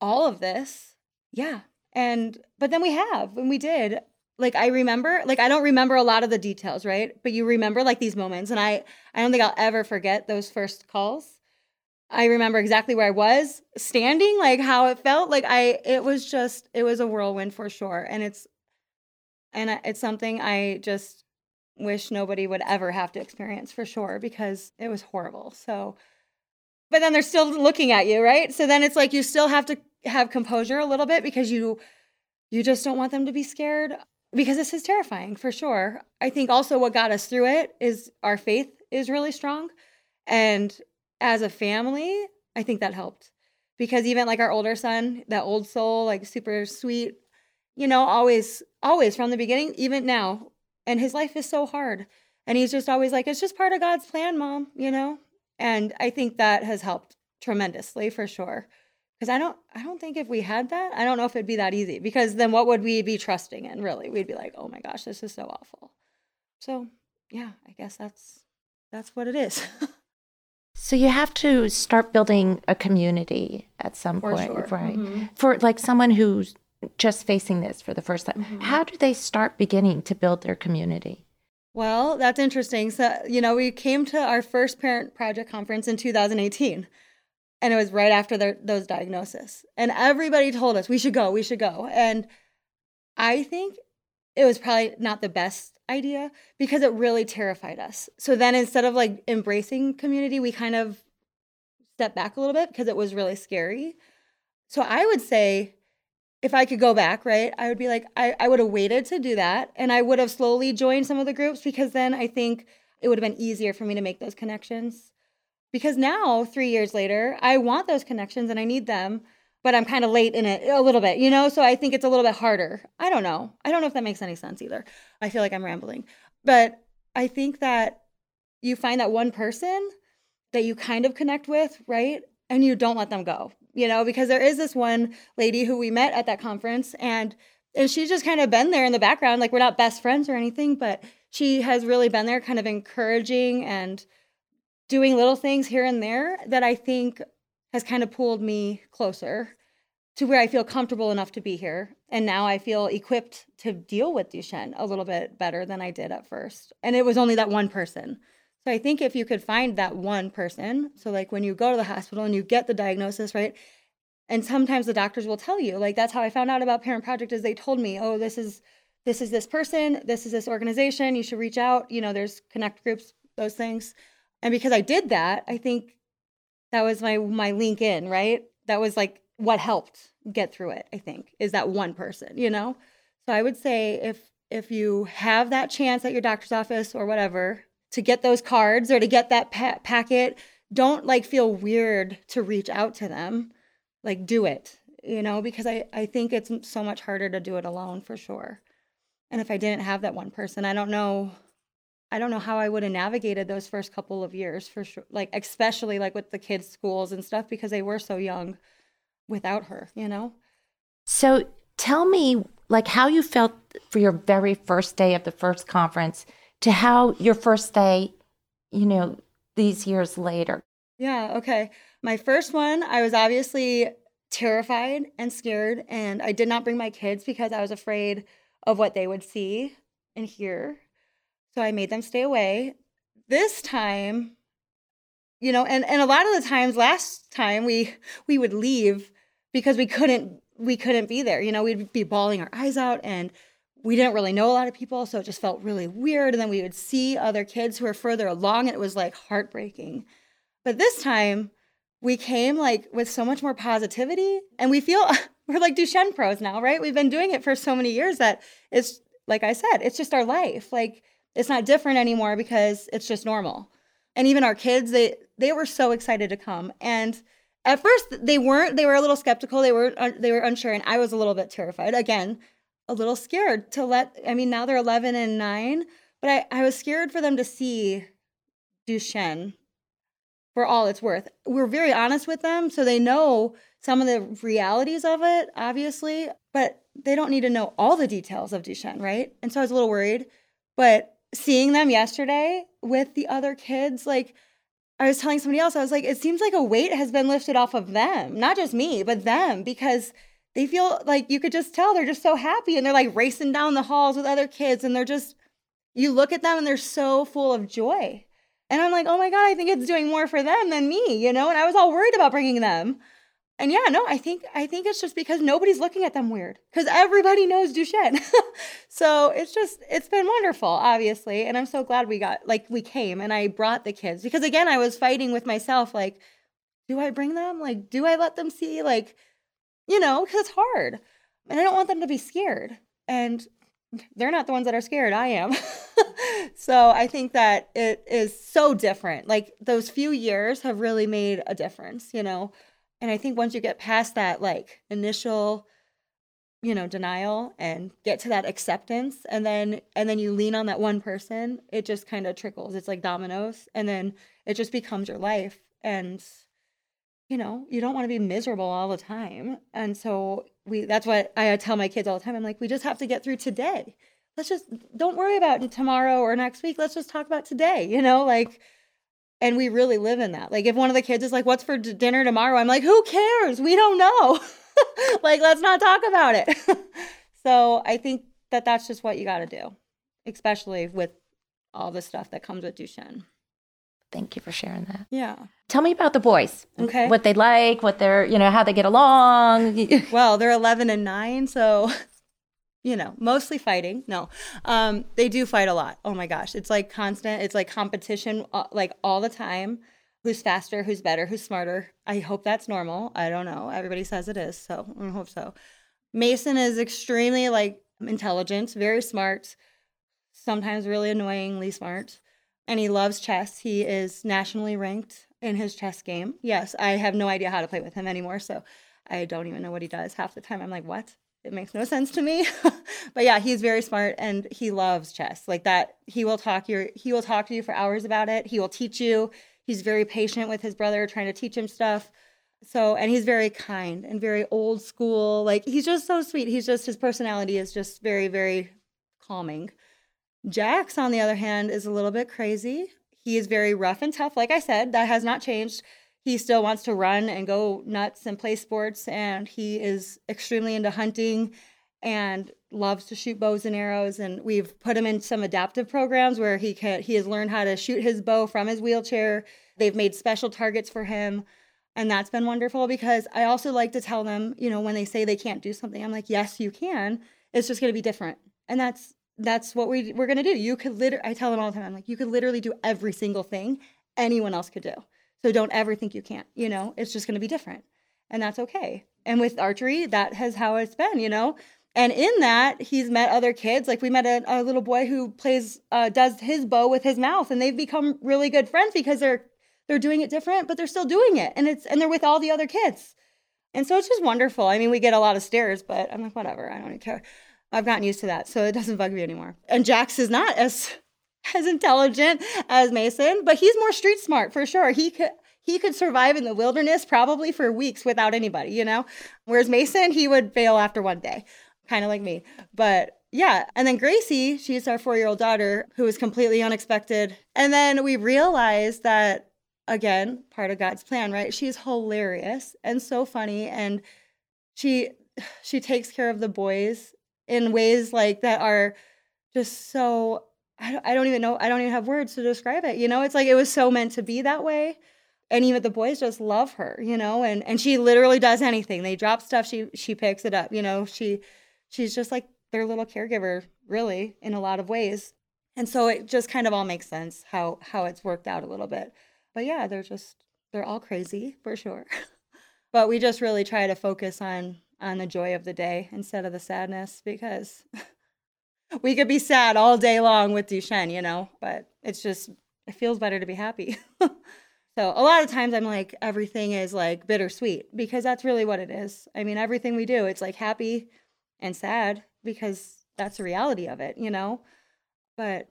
all of this? Yeah. And, but then we have, and we did. Like I remember, like I don't remember a lot of the details, right? But you remember like these moments. And I, I don't think I'll ever forget those first calls. I remember exactly where I was standing, like how it felt. Like I, it was just, it was a whirlwind for sure. And it's and it's something I just wish nobody would ever have to experience for sure because it was horrible. So, but then they're still looking at you, right? So then it's like you still have to have composure a little bit because you you just don't want them to be scared because this is terrifying for sure. I think also what got us through it is our faith is really strong and as a family, I think that helped. Because even like our older son, that old soul, like super sweet, you know, always, always from the beginning, even now. And his life is so hard. And he's just always like, it's just part of God's plan, mom, you know? And I think that has helped tremendously for sure. Because I don't, I don't think if we had that, I don't know if it'd be that easy. Because then what would we be trusting in? Really, we'd be like, oh my gosh, this is so awful. So yeah, I guess that's that's what it is. so you have to start building a community at some For point, sure. right? Mhm. For like someone who's just facing this for the first time, Mhm. how do they start beginning to build their community? Well, that's interesting. So, you know, we came to our first parent project conference in 2018, and it was right after their, those diagnoses. And everybody told us we should go, we should go. And I think it was probably not the best idea because it really terrified us. So then instead of like embracing community, we kind of stepped back a little bit because it was really scary. So I would say if I could go back, right, I would be like, I, I would have waited to do that and I would have slowly joined some of the groups because then I think it would have been easier for me to make those connections. Because now, three years later, I want those connections and I need them, but I'm kind of late in it a little bit, you know? So I think it's a little bit harder. I don't know. I don't know if that makes any sense either. I feel like I'm rambling. But I think that you find that one person that you kind of connect with, right? And you don't let them go, you know, because there is this one lady who we met at that conference and and she's just kind of been there in the background like we're not best friends or anything, but she has really been there kind of encouraging and doing little things here and there that I think has kind of pulled me closer to where I feel comfortable enough to be here. And now I feel equipped to deal with Duchenne a little bit better than I did at first. And it was only that one person. So I think if you could find that one person, so like when you go to the hospital and you get the diagnosis, right? And sometimes the doctors will tell you, like that's how I found out about Parent Project is they told me, oh, this is this is this person, this is this organization, you should reach out. You know, there's connect groups, those things. And because I did that, I think that was my my link in, right? That was like what helped get through it, I think, is that one person, you know? So I would say if if you have that chance at your doctor's office or whatever to get those cards or to get that pa- packet, don't like feel weird to reach out to them. Like do it, you know, because I I think it's so much harder to do it alone for sure. And if I didn't have that one person, I don't know I don't know how I would have navigated those first couple of years for sure. Like especially like with the kids' schools and stuff because they were so young without her, you know? So tell me, like, how you felt for your very first day of the first conference to how your first day, you know, these years later. Yeah, okay. My first one, I was obviously terrified and scared, and I did not bring my kids because I was afraid of what they would see and hear. So I made them stay away. This time, you know, and, and a lot of the times last time we we would leave because we couldn't we couldn't be there. You know, we'd be bawling our eyes out and we didn't really know a lot of people, so it just felt really weird. And then we would see other kids who were further along, and it was like heartbreaking. But this time, we came like with so much more positivity, and we feel we're like Duchenne pros now, right? We've been doing it for so many years that it's like I said, it's just our life. Like it's not different anymore because it's just normal. And even our kids, they they were so excited to come. And at first, they weren't. They were a little skeptical. They were they were unsure, and I was a little bit terrified. Again, a little scared to let. I mean, now they're 11 and nine, but I I was scared for them to see Duchenne for all it's worth. We're very honest with them, so they know some of the realities of it, obviously, but they don't need to know all the details of Duchenne, right? And so I was a little worried. But seeing them yesterday with the other kids, like I was telling somebody else, I was like, it seems like a weight has been lifted off of them, not just me, but them, because they feel like you could just tell they're just so happy and they're like racing down the halls with other kids and they're just, you look at them and they're so full of joy. And I'm like, oh my God, I think it's doing more for them than me, you know? And I was all worried about bringing them. And yeah, no, I think I think it's just because nobody's looking at them weird because everybody knows Duchenne. so it's just it's been wonderful, obviously, and I'm so glad we got like we came and I brought the kids because again I was fighting with myself like, do I bring them? Like, do I let them see? Like, you know, because it's hard, and I don't want them to be scared. And they're not the ones that are scared. I am. so I think that it is so different. Like those few years have really made a difference, you know. And I think once you get past that like initial you know denial and get to that acceptance and then and then you lean on that one person it just kind of trickles it's like dominoes and then it just becomes your life and you know you don't want to be miserable all the time. And so we that's what i uh, tell my kids all the time. I'm like we just have to get through today. Let's just don't worry about tomorrow or next week. Let's just talk about today you know like and we really live in that. Like if one of the kids is like what's for dinner tomorrow? I'm like who cares? We don't know. Like, let's not talk about it. so I think that that's just what you got to do, especially with all the stuff that comes with Duchenne. Thank you for sharing that. Yeah. Tell me about the boys. Okay. What they like, what they're, you know, how they get along. well, they're 11 and 9, so you know, mostly fighting. No. Um they do fight a lot. Oh my gosh, it's like constant, it's like competition uh, like all the time who's faster, who's better, who's smarter. I hope that's normal. I don't know. Everybody says it is, so I hope so. Mason is extremely like intelligent, very smart, sometimes really annoyingly smart, and he loves chess. He is nationally ranked in his chess game. Yes, I have no idea how to play with him anymore, so I don't even know what he does half the time. I'm like, "What?" It makes no sense to me. but yeah, he's very smart and he loves chess. Like that, he will talk your he will talk to you for hours about it. He will teach you He's very patient with his brother, trying to teach him stuff. So, and he's very kind and very old school. Like, he's just so sweet. He's just, his personality is just very, very calming. Jax, on the other hand, is a little bit crazy. He is very rough and tough. Like I said, that has not changed. He still wants to run and go nuts and play sports, and he is extremely into hunting and loves to shoot bows and arrows and we've put him in some adaptive programs where he can he has learned how to shoot his bow from his wheelchair they've made special targets for him and that's been wonderful because i also like to tell them you know when they say they can't do something i'm like yes you can it's just going to be different and that's that's what we, we're to do. You could literally i tell them all the time i'm like you could literally do every single thing anyone else could do. So don't ever think you can't you know? It's just to be different. And that's okay. And with archery that has how it's been you know? And in that he's met other kids. Like we met a, a little boy who plays uh, does his bow with his mouth and they've become really good friends because they're they're doing it different but they're still doing it. And it's and they're with all the other kids. And so it's just wonderful. I mean we get a lot of stares but i'm like whatever. I don't care i've gotten used to that so it doesn't bug me anymore and jax is not as as intelligent as mason but he's more street smart for sure he could he could survive in the wilderness probably for weeks without anybody, you know? Whereas Mason, he would fail after one day kind of like me. But yeah. And then Gracie, she's our four year old daughter who was completely unexpected. And then we realized that, again, part of God's plan, right? She's hilarious and so funny. And she, she takes care of the boys in ways like that are just so I don't, I don't even know I don't even have words to describe it. You know, it's like it was so meant to be that way. And even the boys just love her, you know, and and she literally does anything. They drop stuff, she she picks it up, you know. She she's just like their little caregiver, really, in a lot of ways. And so it just kind of all makes sense how how it's worked out a little bit. But yeah, they're just they're all crazy for sure. but we just really try to focus on on the joy of the day instead of the sadness because we could be sad all day long with Duchenne, you know, but it's just it feels better to be happy. so a lot of times I'm like everything is like bittersweet because that's really what it is. I mean, everything we do, it's like happy and sad because that's the reality of it, you know? But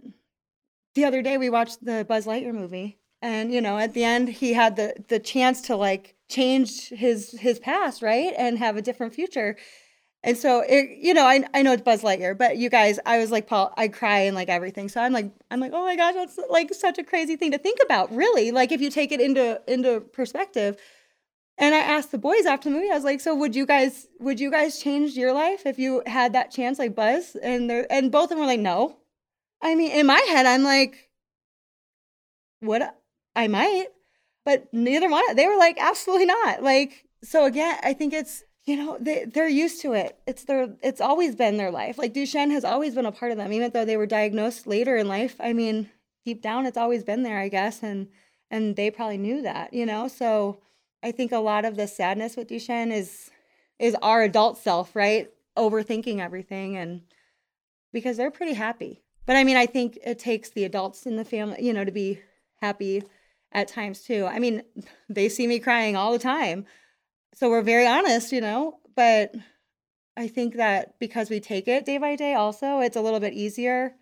the other day we watched the Buzz Lightyear movie and you know, at the end he had the the chance to like change his his past, right? And have a different future. And so it, you know, I I know it's Buzz Lightyear, but you guys, I was like Paul, I cry and like everything. So I'm like, I'm like, oh my gosh, that's like such a crazy thing to think about, really. Like if you take it into into perspective. And I asked the boys after the movie, I was like, so would you guys would you guys change your life if you had that chance like Buzz? And they and both of them were like, no. I mean, in my head, I'm like, what I might, but neither one they were like, absolutely not. Like, so again, I think it's you know, they they're used to it. It's their it's always been their life. Like Duchenne has always been a part of them, even though they were diagnosed later in life. I mean, deep down it's always been there, I guess, and and they probably knew that, you know. So I think a lot of the sadness with Duchenne is is our adult self, right? Overthinking everything and because they're pretty happy. But I mean, I think it takes the adults in the family, you know, to be happy at times too. I mean, they see me crying all the time. So we're very honest, you know, but I think that because we take it day by day, also, it's a little bit easier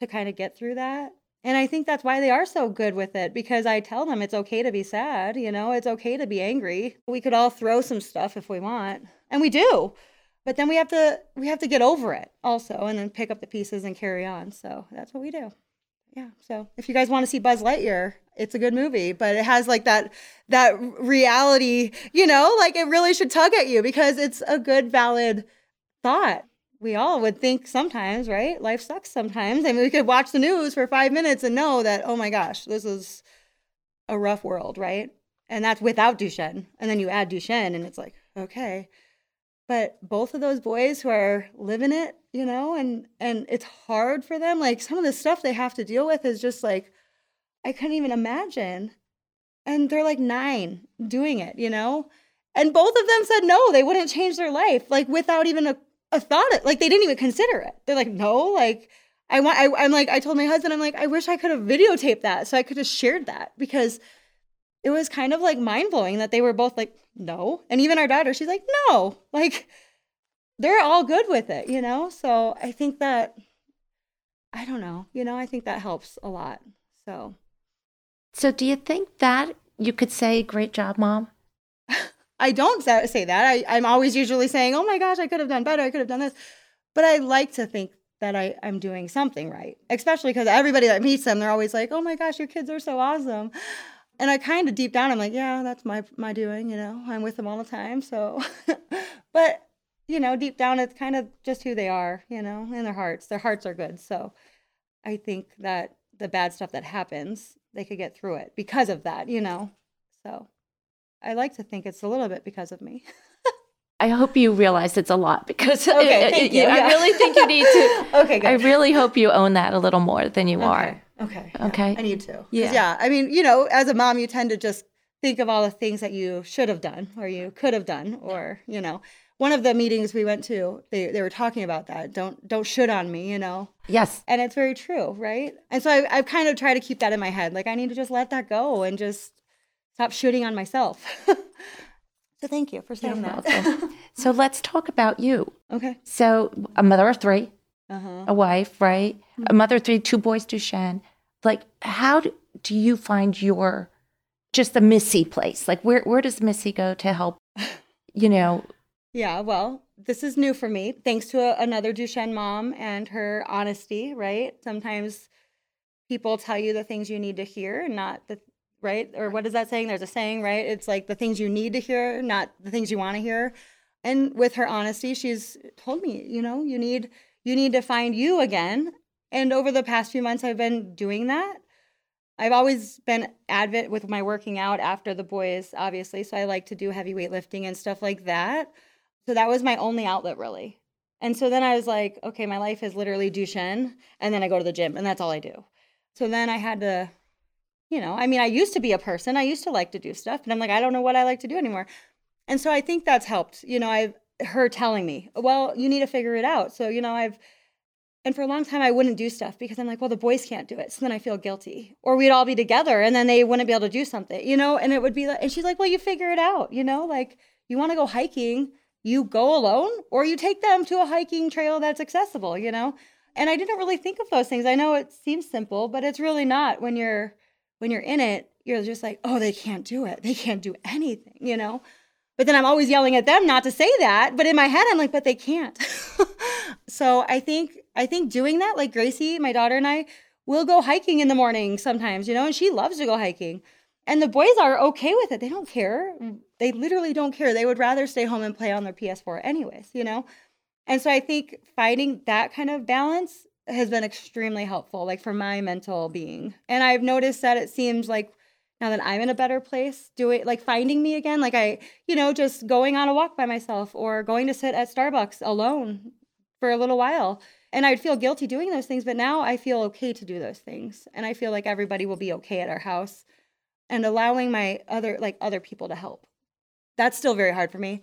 to kind of get through that. And I think that's why they are so good with it because I tell them it's okay to be sad, you know, it's okay to be angry. We could all throw some stuff if we want, and we do. But then we have to we have to get over it also and then pick up the pieces and carry on. So that's what we do. Yeah. So if you guys want to see Buzz Lightyear, it's a good movie, but it has like that that reality, you know, like it really should tug at you because it's a good valid thought we all would think sometimes, right? Life sucks sometimes. I mean, we could watch the news for five minutes and know that, oh my gosh, this is a rough world, right? And that's without Duchenne. And then you add Duchenne, and it's like, okay. But both of those boys who are living it, you know, and and it's hard for them. Like some of the stuff they have to deal with is just like, I couldn't even imagine. And they're like nine doing it, you know? And both of them said no, they wouldn't change their life, like without even a a thought it like they didn't even consider it they're like no like i want I, i'm like i told my husband i'm like i wish i could have videotaped that so i could have shared that because it was kind of like mind-blowing that they were both like no and even our daughter she's like no like they're all good with it you know so i think that i don't know you know i think that helps a lot so so do you think that you could say great job mom I don't say that. I, I'm always usually saying, oh my gosh, I could have done better. I could have done this. But I like to think that I, I'm doing something right, especially because everybody that meets them, they're always like, oh my gosh, your kids are so awesome. And I kind of deep down, I'm like, yeah, that's my, my doing, you know, I'm with them all the time. So, but, you know, deep down, it's kind of just who they are, you know, in their hearts. Their hearts are good. So I think that the bad stuff that happens, they could get through it because of that, you know. So I like to think it's a little bit because of me. I hope you realize it's a lot because okay, it, you. Yeah. I really think you need to. okay, good. I really hope you own that a little more than you okay. are. Okay. Okay. I need to. Yeah. Yeah. I mean, you know, as a mom, you tend to just think of all the things that you should have done or you could have done or, you know, one of the meetings we went to, they, they were talking about that. Don't don't should on me, you know. Yes. And it's very true, right? And so I, I've kind of try to keep that in my head. Like I need to just let that go and just stop shooting on myself. so thank you for saying You're that. so let's talk about you. Okay. So a mother of 3 uh-huh. a wife, right? Mm-hmm. A mother of three, two boys, Duchenne. Like, how do, do you find your just the Missy place? Like, where where does Missy go to help? You know. Yeah. Well, this is new for me, thanks to a, another Duchenne mom and her honesty. Right. Sometimes people tell you the things you need to hear, not the right? Or what is that saying? There's a saying, right? It's like the things you need to hear, not the things you want to hear. And with her honesty, she's told me, you know, you need you need to find you again. And over the past few months I've been doing that. I've always been advent with my working out after the boys, obviously. So I like to do heavy weightlifting and stuff like that. So that was my only outlet really. And so then I was like, okay, my life is literally Duchenne, and then I go to the gym, and that's all I do. So then I had to you know, I mean, I used to be a person. I used to like to do stuff, and I'm like, I don't know what I like to do anymore. And so I think that's helped. You know, I've her telling me, well, you need to figure it out. So, you know, I've and for a long time I wouldn't do stuff because I'm like, well, the boys can't do it. So then I feel guilty. Or we'd all be together and then they wouldn't be able to do something, you know, and it would be like and she's like, Well, you figure it out, you know, like you want to go hiking, you go alone or you take them to a hiking trail that's accessible, you know? And I didn't really think of those things. I know it seems simple, but it's really not when you're when you're in it, you're just like, oh, they can't do it. They can't do anything, you know? But then I'm always yelling at them not to say that. But in my head, I'm like, but they can't. so I think I think doing that, like Gracie, my daughter and I, will go hiking in the morning sometimes, you know, and she loves to go hiking. And the boys are okay with it. They don't care. They literally don't care. They would rather stay home and play on their PS4 anyways, you know? And so I think finding that kind of balance has been extremely helpful, like for my mental being. And I've noticed that it seems like now that I'm in a better place, doing like finding me again, like I, you know, just going on a walk by myself or going to sit at Starbucks alone for a little while. And I'd feel guilty doing those things, but now I feel okay to do those things. And I feel like everybody will be okay at our house and allowing my other like other people to help. That's still very hard for me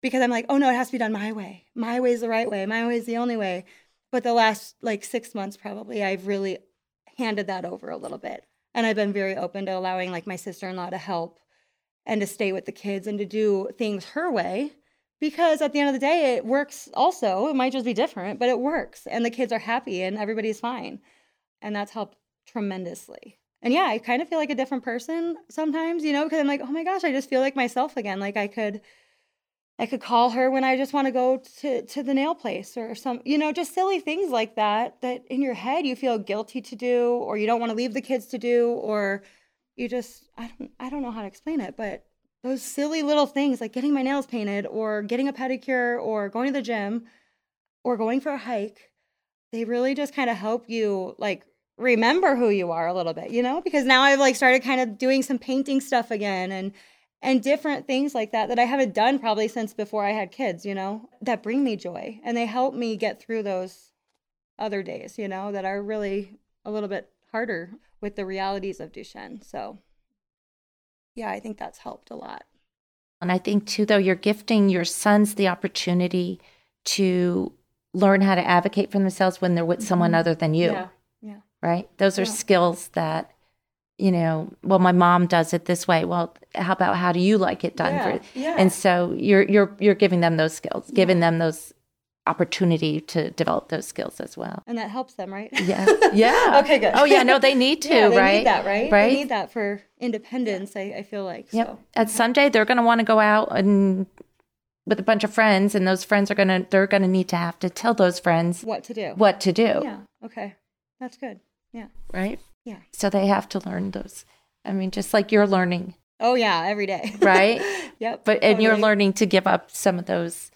because I'm like, oh no, it has to be done my way. My way is the right way. My way is the only way. But the last like six months, probably, I've really handed that over a little bit. And I've been very open to allowing like my sister in law to help and to stay with the kids and to do things her way because at the end of the day, it works also. It might just be different, but it works. And the kids are happy and everybody's fine. And that's helped tremendously. And yeah, I kind of feel like a different person sometimes, you know, because I'm like, oh my gosh, I just feel like myself again. Like I could I could call her when I just want to go to, to the nail place or some, you know, just silly things like that, that in your head you feel guilty to do, or you don't want to leave the kids to do, or you just, I don't, I don't know how to explain it, but those silly little things like getting my nails painted or getting a pedicure or going to the gym or going for a hike, they really just kind of help you like remember who you are a little bit, you know? Because now I've like started kind of doing some painting stuff again and and different things like that that I haven't done probably since before I had kids, you know, that bring me joy and they help me get through those other days, you know, that are really a little bit harder with the realities of Duchenne. So, yeah, I think that's helped a lot. And I think too, though, you're gifting your sons the opportunity to learn how to advocate for themselves when they're with mm-hmm. someone other than you. Yeah. Yeah. Right. Those are yeah. skills that you know, well, my mom does it this way. Well, how about how do you like it done? Yeah, for, yeah. And so you're you're you're giving them those skills, giving them those opportunity to develop those skills as well. And that helps them, right? Yeah. Yeah. okay, good. Oh yeah, no, they need to, yeah, they right? Need that, right? Right. They need that for independence, I, I feel like. Yep. So. At Sunday they're gonna want to go out and with a bunch of friends and those friends are gonna they're gonna need to have to tell those friends what to do. What to do. Yeah. Okay. That's good. Yeah. Right? Yeah. So they have to learn those I mean, just like you're learning. Oh yeah, every day. right? yep. But and you're learning to give up some of those,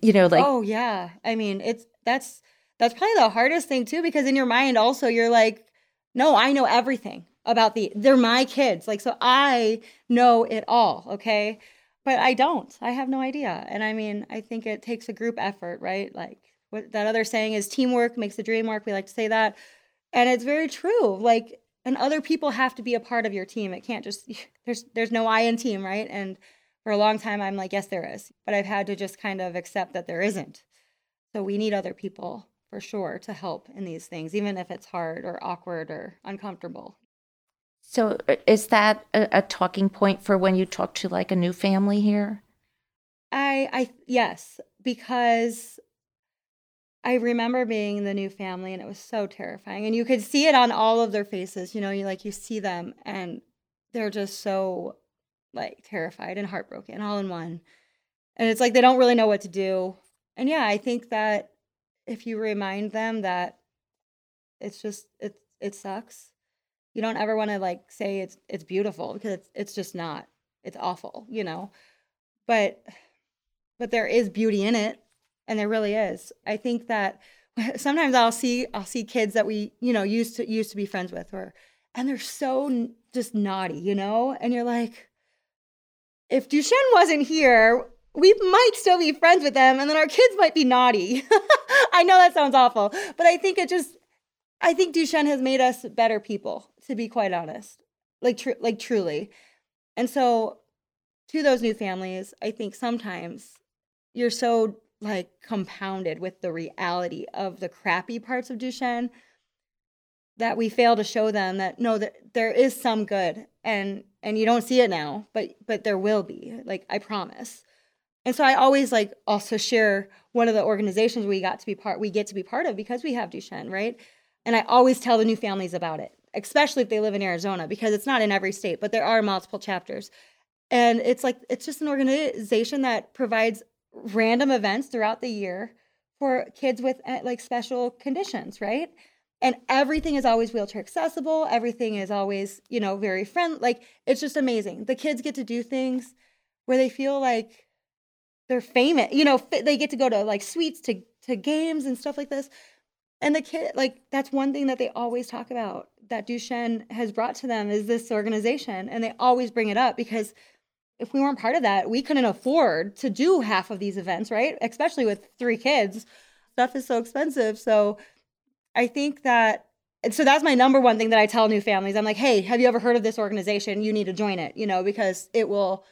you know, like Oh yeah. I mean, it's that's that's probably the hardest thing too because in your mind also you're like, no, I know everything about the they're my kids. Like so I know it all, okay? But I don't. I have no idea. And I mean, I think it takes a group effort, right? Like what that other saying is teamwork makes the dream work. We like to say that. And it's very true. Like and other people have to be a part of your team. It can't just there's there's no I in team, right? And for a long time I'm like, yes, there is. But I've had to just kind of accept that there isn't. So we need other people for sure to help in these things, even if it's hard or awkward or uncomfortable. So uh, is that a, a talking point for when you talk to like a new family here? I I yes, because I remember being the new family and it was so terrifying. And you could see it on all of their faces. You know, you like you see them and they're just so like terrified and heartbroken all in one. And it's like they don't really know what to do. And yeah, I think that if you remind them that it's just it it sucks. You don't ever want to like say it's it's beautiful because it's it's just not. It's awful, you know. But but there is beauty in it and there really is. I think that sometimes I'll see I'll see kids that we you know used to used to be friends with, or and they're so just naughty, you know, and you're like, if Duchenne wasn't here, we might still be friends with them, and then our kids might be naughty. I know that sounds awful, but I think it just I think Duchenne has made us better people, to be quite honest, like tr- like truly, and so to those new families, I think sometimes you're so like compounded with the reality of the crappy parts of Duchenne that we fail to show them that no that there is some good and and you don't see it now but but there will be like I promise. And so I always like also share one of the organizations we got to be part we get to be part of because we have Duchenne, right? And I always tell the new families about it, especially if they live in Arizona because it's not in every state, but there are multiple chapters. And it's like it's just an organization that provides random events throughout the year for kids with eh, like special conditions, right? And everything is always wheelchair accessible. Everything is always, you know, very friendly. Like it's just amazing. The kids get to do things where they feel like they're famous. You know, they get to go to like suites to to games and stuff like this. And the kid, like that's one thing that they always talk about that Duchenne has brought to them is this organization, and they always bring it up because if we weren't part of that, we couldn't afford to do half of these events, right? Especially with three kids. Stuff is so expensive. So I think that and so that's my number one thing that I tell new families. I'm like, "Hey, have you ever heard of this organization? You need to join it, you know, because it will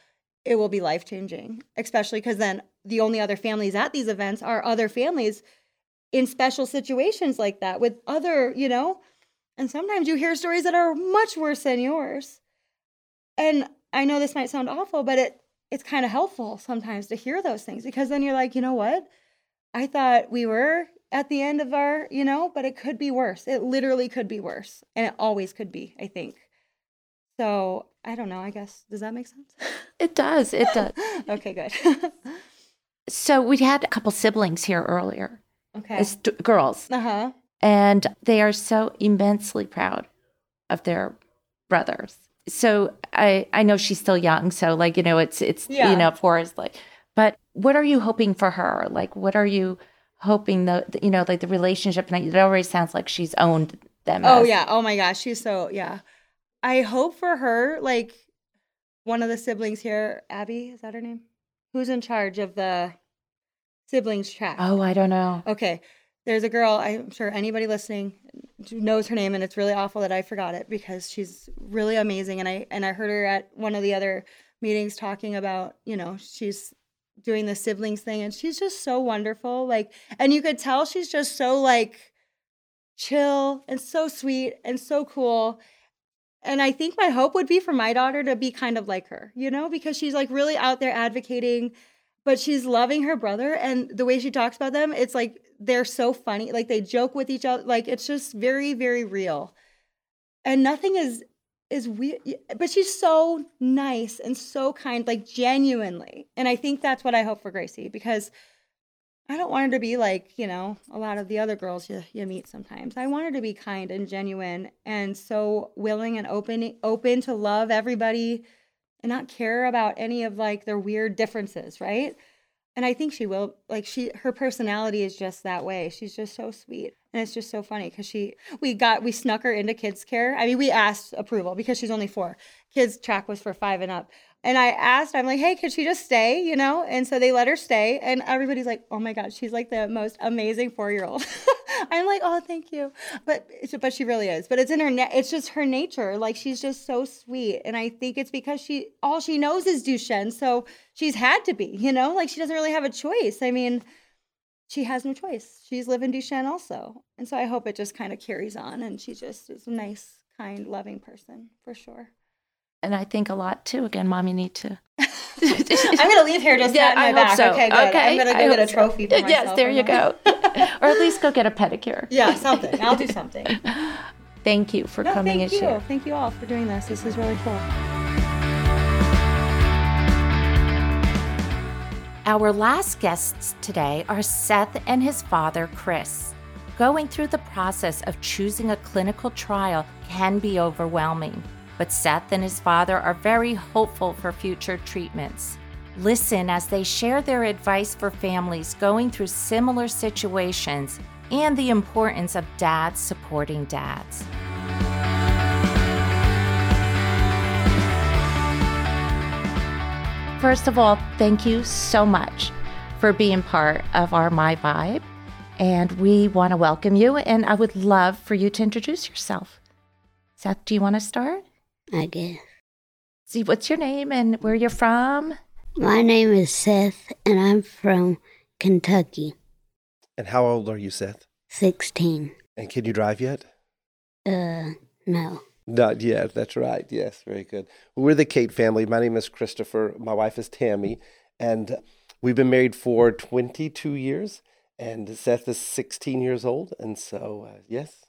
it will be life-changing, especially cuz then the only other families at these events are other families in special situations like that with other, you know, and sometimes you hear stories that are much worse than yours. And I know this might sound awful, but it it's kind of helpful sometimes to hear those things because then you're like, you know what? I thought we were at the end of our, you know, but it could be worse. It literally could be worse. And it always could be, I think. So I don't know. I guess, does that make sense? It does. It does. okay, good. so we had a couple siblings here earlier okay. as d- girls, Uh huh. and they are so immensely proud of their brothers. So I I know she's still young, so like you know it's it's Yeah. you know for us like. But what are you hoping for her? Like what are you hoping the- you know like the relationship? And it already sounds like she's owned them. Oh as- yeah. Oh my gosh. She's so yeah. I hope for her, like one of the siblings here, Abby, is that her name? Who's in charge of the siblings track? Oh, I don't know. Okay. There's a girl, I'm sure anybody listening knows her name and it's really awful that I forgot it because she's really amazing and I and I heard her at one of the other meetings talking about, you know, she's doing the siblings thing and she's just so wonderful like and you could tell she's just so like chill and so sweet and so cool. And I think my hope would be for my daughter to be kind of like her, you know, because she's like really out there advocating but she's loving her brother and the way she talks about them it's like they're so funny like they joke with each other like it's just very very real and nothing is is weird but she's so nice and so kind like genuinely and i think that's what i hope for gracie because i don't want her to be like you know a lot of the other girls you, you meet sometimes i want her to be kind and genuine and so willing and open open to love everybody and not care about any of like their weird differences, right? And I think she will. Like she, her personality is just that way. She's just so sweet, and it's just so funny because she, we got, we snuck her into kids care. I mean, we asked approval because she's only four. Kids track was for five and up, and I asked, I'm like, hey, could she just stay? You know? And so they let her stay, and everybody's like, oh my god, she's like the most amazing four year old. I'm like, oh, thank you, but but she really is. But it's in her, na- it's just her nature. Like she's just so sweet, and I think it's because she all she knows is Duchenne, so she's had to be, you know, like she doesn't really have a choice. I mean, she has no choice. She's living Duchenne also, and so I hope it just kind of carries on, and she just is a nice, kind, loving person for sure. And I think a lot too. Again, mommy need to. I'm gonna leave here just Yeah, my I hope back. so. Okay, good. Okay, I'm gonna I go get hope a so. trophy for myself. Yes, there you go. or at least go get a pedicure. yeah, something. I'll do something. Thank you for No, coming thank and you. sharing. Thank you all for doing this. This is really cool. Our last guests today are Seth and his father, Chris. Going through the process of choosing a clinical trial can be overwhelming, but Seth and his father are very hopeful for future treatments. Listen as they share their advice for families going through similar situations and the importance of dads supporting dads. First of all, thank you so much for being part of our My Vibe. And we want to welcome you. And I would love for you to introduce yourself. Seth, do you want to start? I guess. See, what's your name and where you're from? My name is Seth, and I'm from Kentucky. And how old are you, Seth? 16. And can you drive yet? Uh, no. Not yet. That's right. Yes, very good. We're the Kate family. My name is Christopher. My wife is Tammy, and we've been married for 22 years. And Seth is 16 years old, and so uh, yes,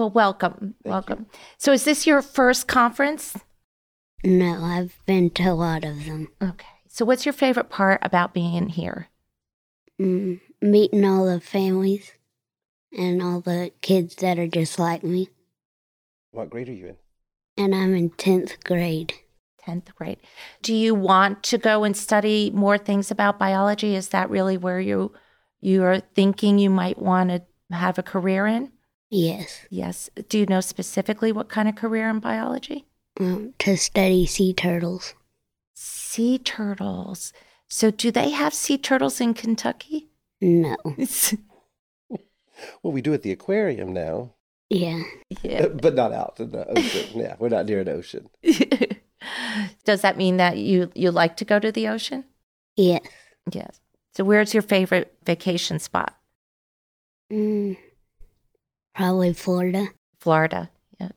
Well, welcome. you. welcome. So, is this your first conference? No, I've been to a lot of them. Okay. So, what's your favorite part about being here? Mm, meeting all the families and all the kids that are just like me. what grade are you in? And I'm in 10th grade. 10th grade. Do you want to go and study more things about biology? Is that really where you you are thinking you might want to have a career in? Yes. Yes. Do you know specifically what kind of career in biology? Um, to study sea turtles. Sea turtles. So do they have sea turtles in Kentucky? No. Well, we do at the aquarium now, Yeah. yeah. but not out in the ocean. yeah, we're not near an ocean. Does that mean that you you like to go to the ocean? Yes. Yes. So where's your favorite vacation spot? Mm, probably Florida. Florida. Yeah.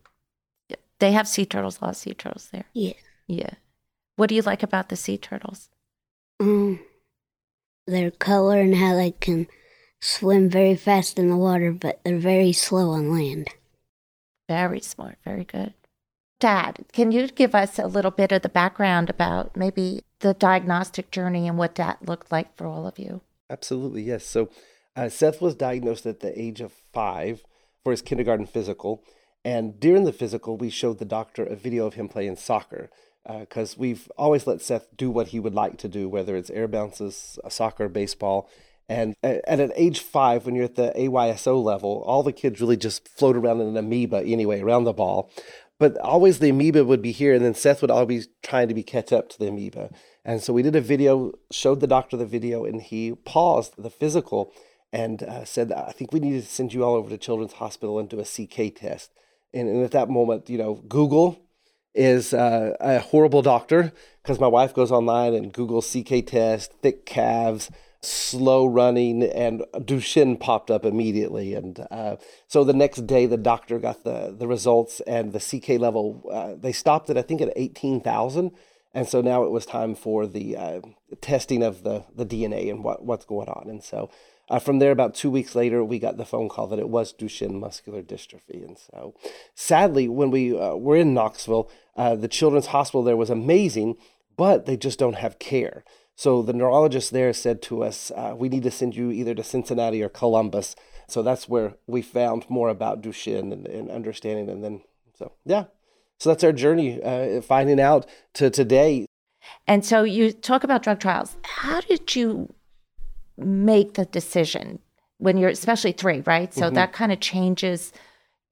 yeah. They have sea turtles, a lot of sea turtles there. Yeah. Yeah. What do you like about the sea turtles? Um, their color and how they can swim very fast in the water, but they're very slow on land. Very smart, very good. Dad, can you give us a little bit of the background about maybe the diagnostic journey and what that looked like for all of you? Absolutely, yes. So uh, Seth was diagnosed at the age of five for his kindergarten physical. And during the physical, we showed the doctor a video of him playing soccer because uh, we've always let Seth do what he would like to do, whether it's air bounces, soccer, baseball. And at, at age five, when you're at the AYSO level, all the kids really just float around in an amoeba anyway, around the ball. But always the amoeba would be here, and then Seth would always be trying to be catch up to the amoeba. And so we did a video, showed the doctor the video, and he paused the physical and uh, said, I think we need to send you all over to Children's Hospital and do a CK test. And, and at that moment, you know, Google is uh, a horrible doctor because my wife goes online and Googles CK test, thick calves, slow running, and Duchenne popped up immediately. And uh, so the next day, the doctor got the, the results and the CK level, uh, they stopped it, I think, at 18,000. And so now it was time for the uh, testing of the, the DNA and what, what's going on. And so uh, from there, about two weeks later, we got the phone call that it was Duchenne muscular dystrophy. And so, sadly, when we uh, were in Knoxville, uh, the Children's Hospital there was amazing, but they just don't have care. So the neurologist there said to us, uh, we need to send you either to Cincinnati or Columbus. So that's where we found more about Duchenne and, and understanding. And then, so yeah. So that's our journey, uh, finding out to today. And so you talk about drug trials. How did you make the decision when you're especially three, right? So mm-hmm. that kind of changes,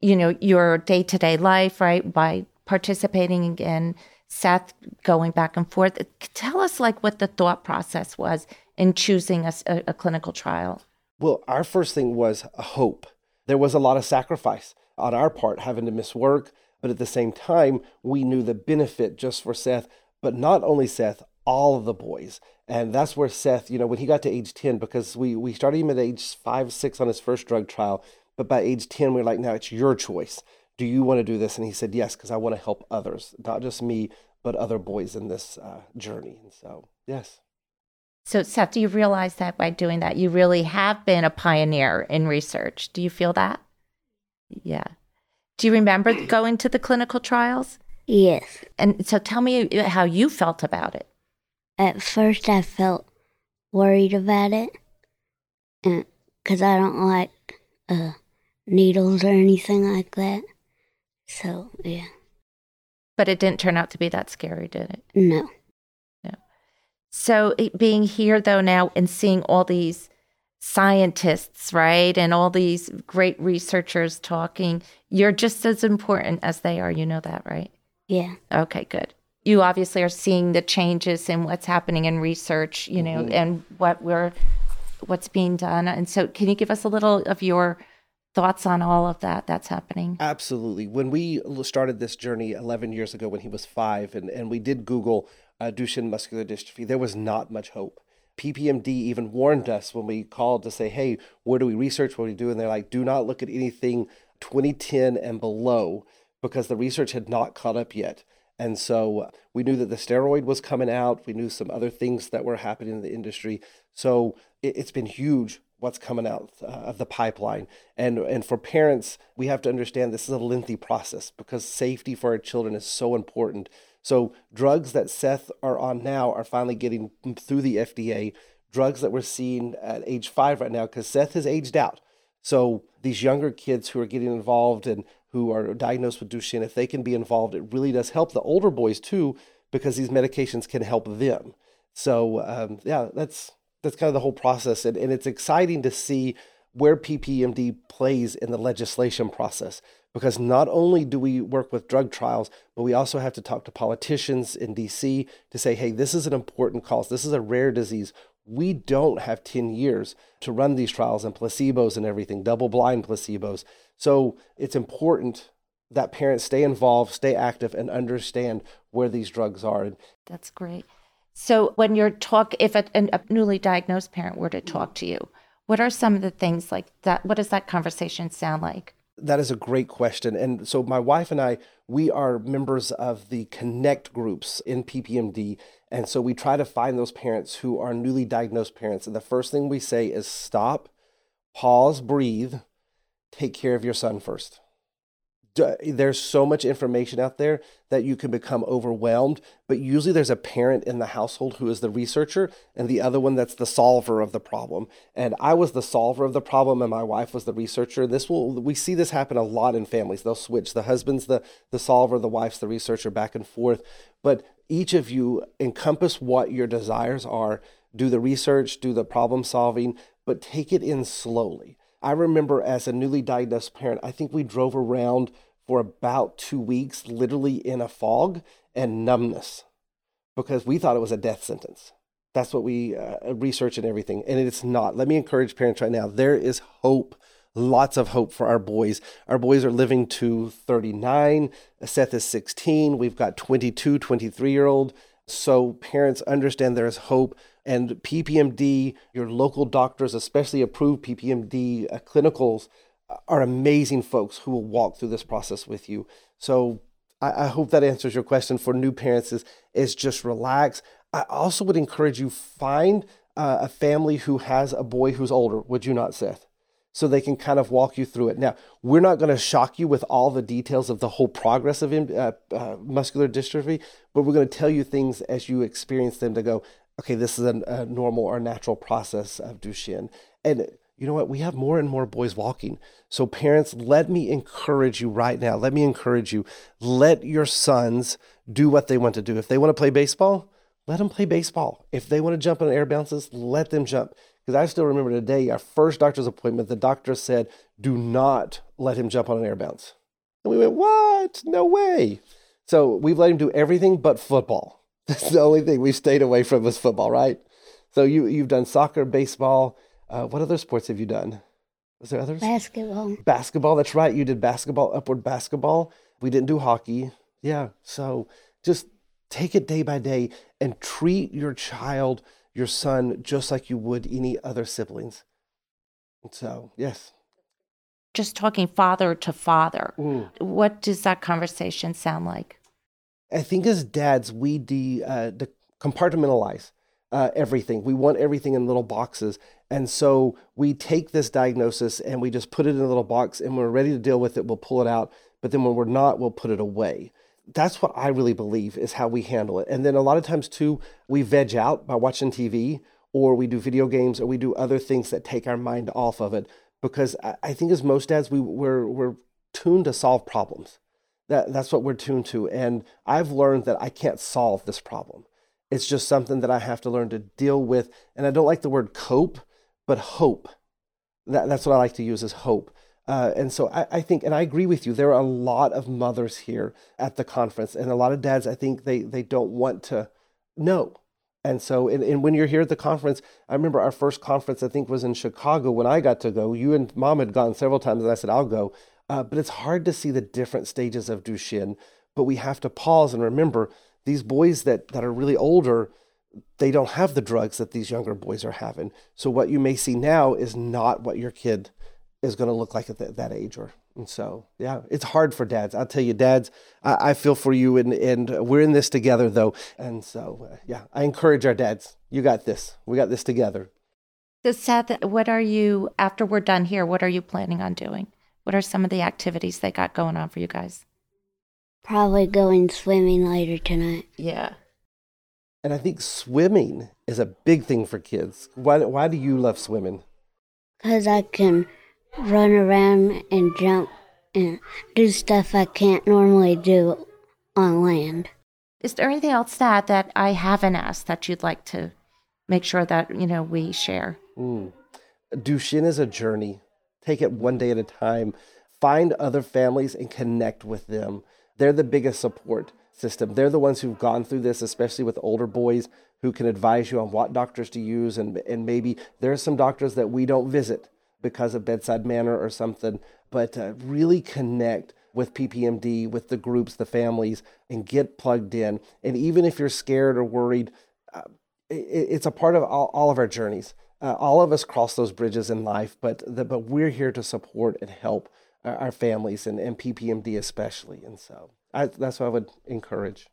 you know, your day to day life, right? By participating in Seth going back and forth. Tell us like what the thought process was in choosing a, a clinical trial. Well, our first thing was hope. There was a lot of sacrifice on our part, having to miss work, but at the same time, we knew the benefit just for Seth, but not only Seth, all of the boys. And that's where Seth, you know, when he got to age 10, because we, we started him at age five, six on his first drug trial. But by age 10, we are like, now it's your choice. Do you want to do this? And he said, yes, because I want to help others, not just me, but other boys in this uh, journey. And so, yes. So, Seth, do you realize that by doing that, you really have been a pioneer in research? Do you feel that? Yeah. Do you remember going to the clinical trials? Yes. And so tell me how you felt about it. At first, I felt worried about it because I don't like uh, needles or anything like that. So, yeah. But it didn't turn out to be that scary, did it? No. No. So, being here though now and seeing all these scientists, right? And all these great researchers talking, you're just as important as they are. You know that, right? Yeah. Okay, good you obviously are seeing the changes in what's happening in research, you know, mm-hmm. and what we're what's being done. And so can you give us a little of your thoughts on all of that that's happening? Absolutely. When we started this journey 11 years ago when he was 5 and and we did Google uh, Duchenne muscular dystrophy, there was not much hope. PPMD even warned us when we called to say, "Hey, where do we research? What do we do?" And they're like, "Do not look at anything 2010 and below because the research had not caught up yet." And so uh, we knew that the steroid was coming out. We knew some other things that were happening in the industry. So it, has been huge what's coming out uh, of the pipeline. And and for parents, we have to understand this is a lengthy process because safety for our children is so important. So drugs that Seth are on now are finally getting through the FDA. Drugs that we're seeing at age five right now, because Seth has aged out. So these younger kids who are getting involved and who are diagnosed with Duchenne, if they can be involved, it really does help the older boys too, because these medications can help them. So um, yeah, that's that's kind of the whole process, and, and it's exciting to see where PPMD plays in the legislation process. Because not only do we work with drug trials, but we also have to talk to politicians in DC to say, hey, this is an important cause. This is a rare disease. We don't have 10 years to run these trials and placebos and everything, double blind placebos. So it's important that parents stay involved, stay active, and understand where these drugs are. That's great. So when you're talk, if a, a newly diagnosed parent were to talk to you, what are some of the things like that? What does that conversation sound like? that is a great question. And so my wife and I, we are members of the Connect groups in PPMD. And so we try to find those parents who are newly diagnosed parents. And the first thing we say is stop, pause, breathe, take care of your son first. There's so much information out there that you can become overwhelmed but usually there's a parent in the household who is the researcher and the other one that's the solver of the problem. And i was the solver of the problem and my wife was the researcher. This will we see this happen a lot in families. They'll switch. The husband's the the solver the wife's the researcher back and forth. But each of you encompass what your desires are. Do the research do the problem solving but take it in slowly I remember as a newly diagnosed parent, I think we drove around for about two weeks, literally in a fog and numbness, because we thought it was a death sentence. That's what we uh, research and everything. And it's not. Let me encourage parents right now there is hope, lots of hope for our boys. Our boys are living to 39. Seth is 16. We've got 22, 23 year old. So parents understand there is hope and PPMD, your local doctors, especially approved PPMD uh, clinicals, uh, are amazing folks who will walk through this process with you. So I, I hope that answers your question for new parents is, is just relax. I also would encourage you find uh, a family who has a boy who's older, would you not, Seth? So they can kind of walk you through it. Now, we're not going to shock you with all the details of the whole progress of uh, uh, muscular dystrophy, but we're going to tell you things as you experience them to go, okay, this is a, a normal or natural process of Duchenne. And you know what? We have more and more boys walking. So, parents, let me encourage you right now. Let me encourage you. Let your sons do what they want to do. If they want to play baseball, let them play baseball. If they want to jump on air bounces, let them jump. Because I still remember today, our first doctor's appointment, the doctor said, do not let him jump on an air bounce. And we went, what? No way. So we've let him do everything but football. That's the only thing we've stayed away from was football, right? So you you've done soccer, baseball. Uh, what other sports have you done? Was there others? Basketball. Basketball. That's right. You did basketball, upward basketball. We didn't do hockey. Yeah. So just take it day by day and treat your child, your son, just like you would any other siblings. So yes. Just talking father to father. Mm. What does that conversation sound like? I think as dads, we de, uh, de compartmentalize uh, everything. We want everything in little boxes. And so we take this diagnosis and we just put it in a little box and when we're ready to deal with it, we'll pull it out. But then when we're not, we'll put it away. That's what I really believe is how we handle it. And then a lot of times too, we veg out by watching TV or we do video games or we do other things that take our mind off of it. Because I, I think as most dads, we, we're, we're tuned to solve problems. That, that's what we're tuned to. And I've learned that I can't solve this problem. It's just something that I have to learn to deal with. And I don't like the word cope, but hope. That, that's what I like to use as hope. Uh, and so I, I, think, and I agree with you, there are a lot of mothers here at the conference, and a lot of dads, I think they, they don't want to know. And so, and, and when you're here at the conference, I remember our first conference, I think, was in Chicago when I got to go. You and mom had gone several times, and I said, I'll go. Uh, but it's hard to see the different stages of Duchenne. But we have to pause and remember these boys that, that are really older, they don't have the drugs that these younger boys are having. So what you may see now is not what your kid is going to look like at the, that age. Or and so yeah, it's hard for dads. I'll tell you, dads, I, I feel for you, and and we're in this together though. And so uh, yeah, I encourage our dads. You got this. We got this together. So Seth, what are you after we're done here? What are you planning on doing? What are some of the activities they got going on for you guys? Probably going swimming later tonight. Yeah. And I think swimming is a big thing for kids. Why, why do you love swimming? Because I can run around and jump and do stuff I can't normally do on land. Is there anything else that that I haven't asked that you'd like to make sure that you know we share? Mm. Duchenne is a journey. Take it one day at a time. Find other families and connect with them. They're the biggest support system. They're the ones who've gone through this, especially with older boys who can advise you on what doctors to use. And, and maybe there are some doctors that we don't visit because of bedside manner or something, but uh, really connect with PPMD, with the groups, the families, and get plugged in. And even if you're scared or worried, uh, it, it's a part of all, all of our journeys. Uh, all of us cross those bridges in life, but the, but we're here to support and help our, our families and, and PPMD especially. And so I, that's what I would encourage.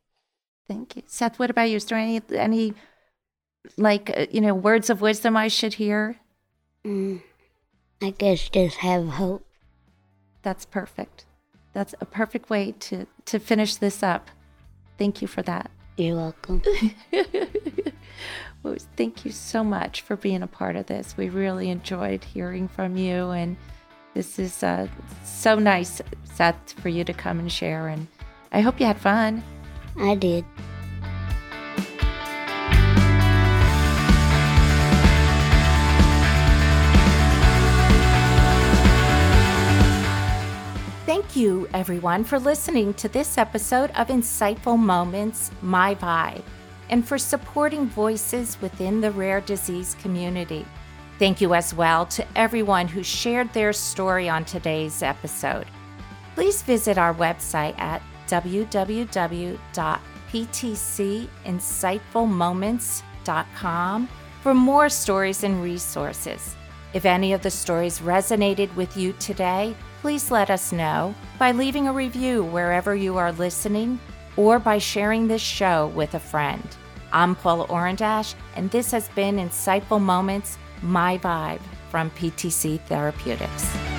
Thank you, Seth. What about you? Is there any any like uh, you know words of wisdom I should hear? Mm, I guess just have hope. That's perfect. That's a perfect way to to finish this up. Thank you for that. You're welcome. well, thank you so much for being a part of this. We really enjoyed hearing from you, and this is uh, so nice, Seth, for you to come and share. And I hope you had fun. I did. You, everyone, for listening to this episode of Insightful Moments My Vibe and for supporting voices within the rare disease community. Thank you as well to everyone who shared their story on today's episode. Please visit our website at www.ptcinsightfulmoments.com for more stories and resources. If any of the stories resonated with you today, please let us know by leaving a review wherever you are listening or by sharing this show with a friend. I'm Paula Orandash, and this has been Insightful Moments, My Vibe from PTC Therapeutics.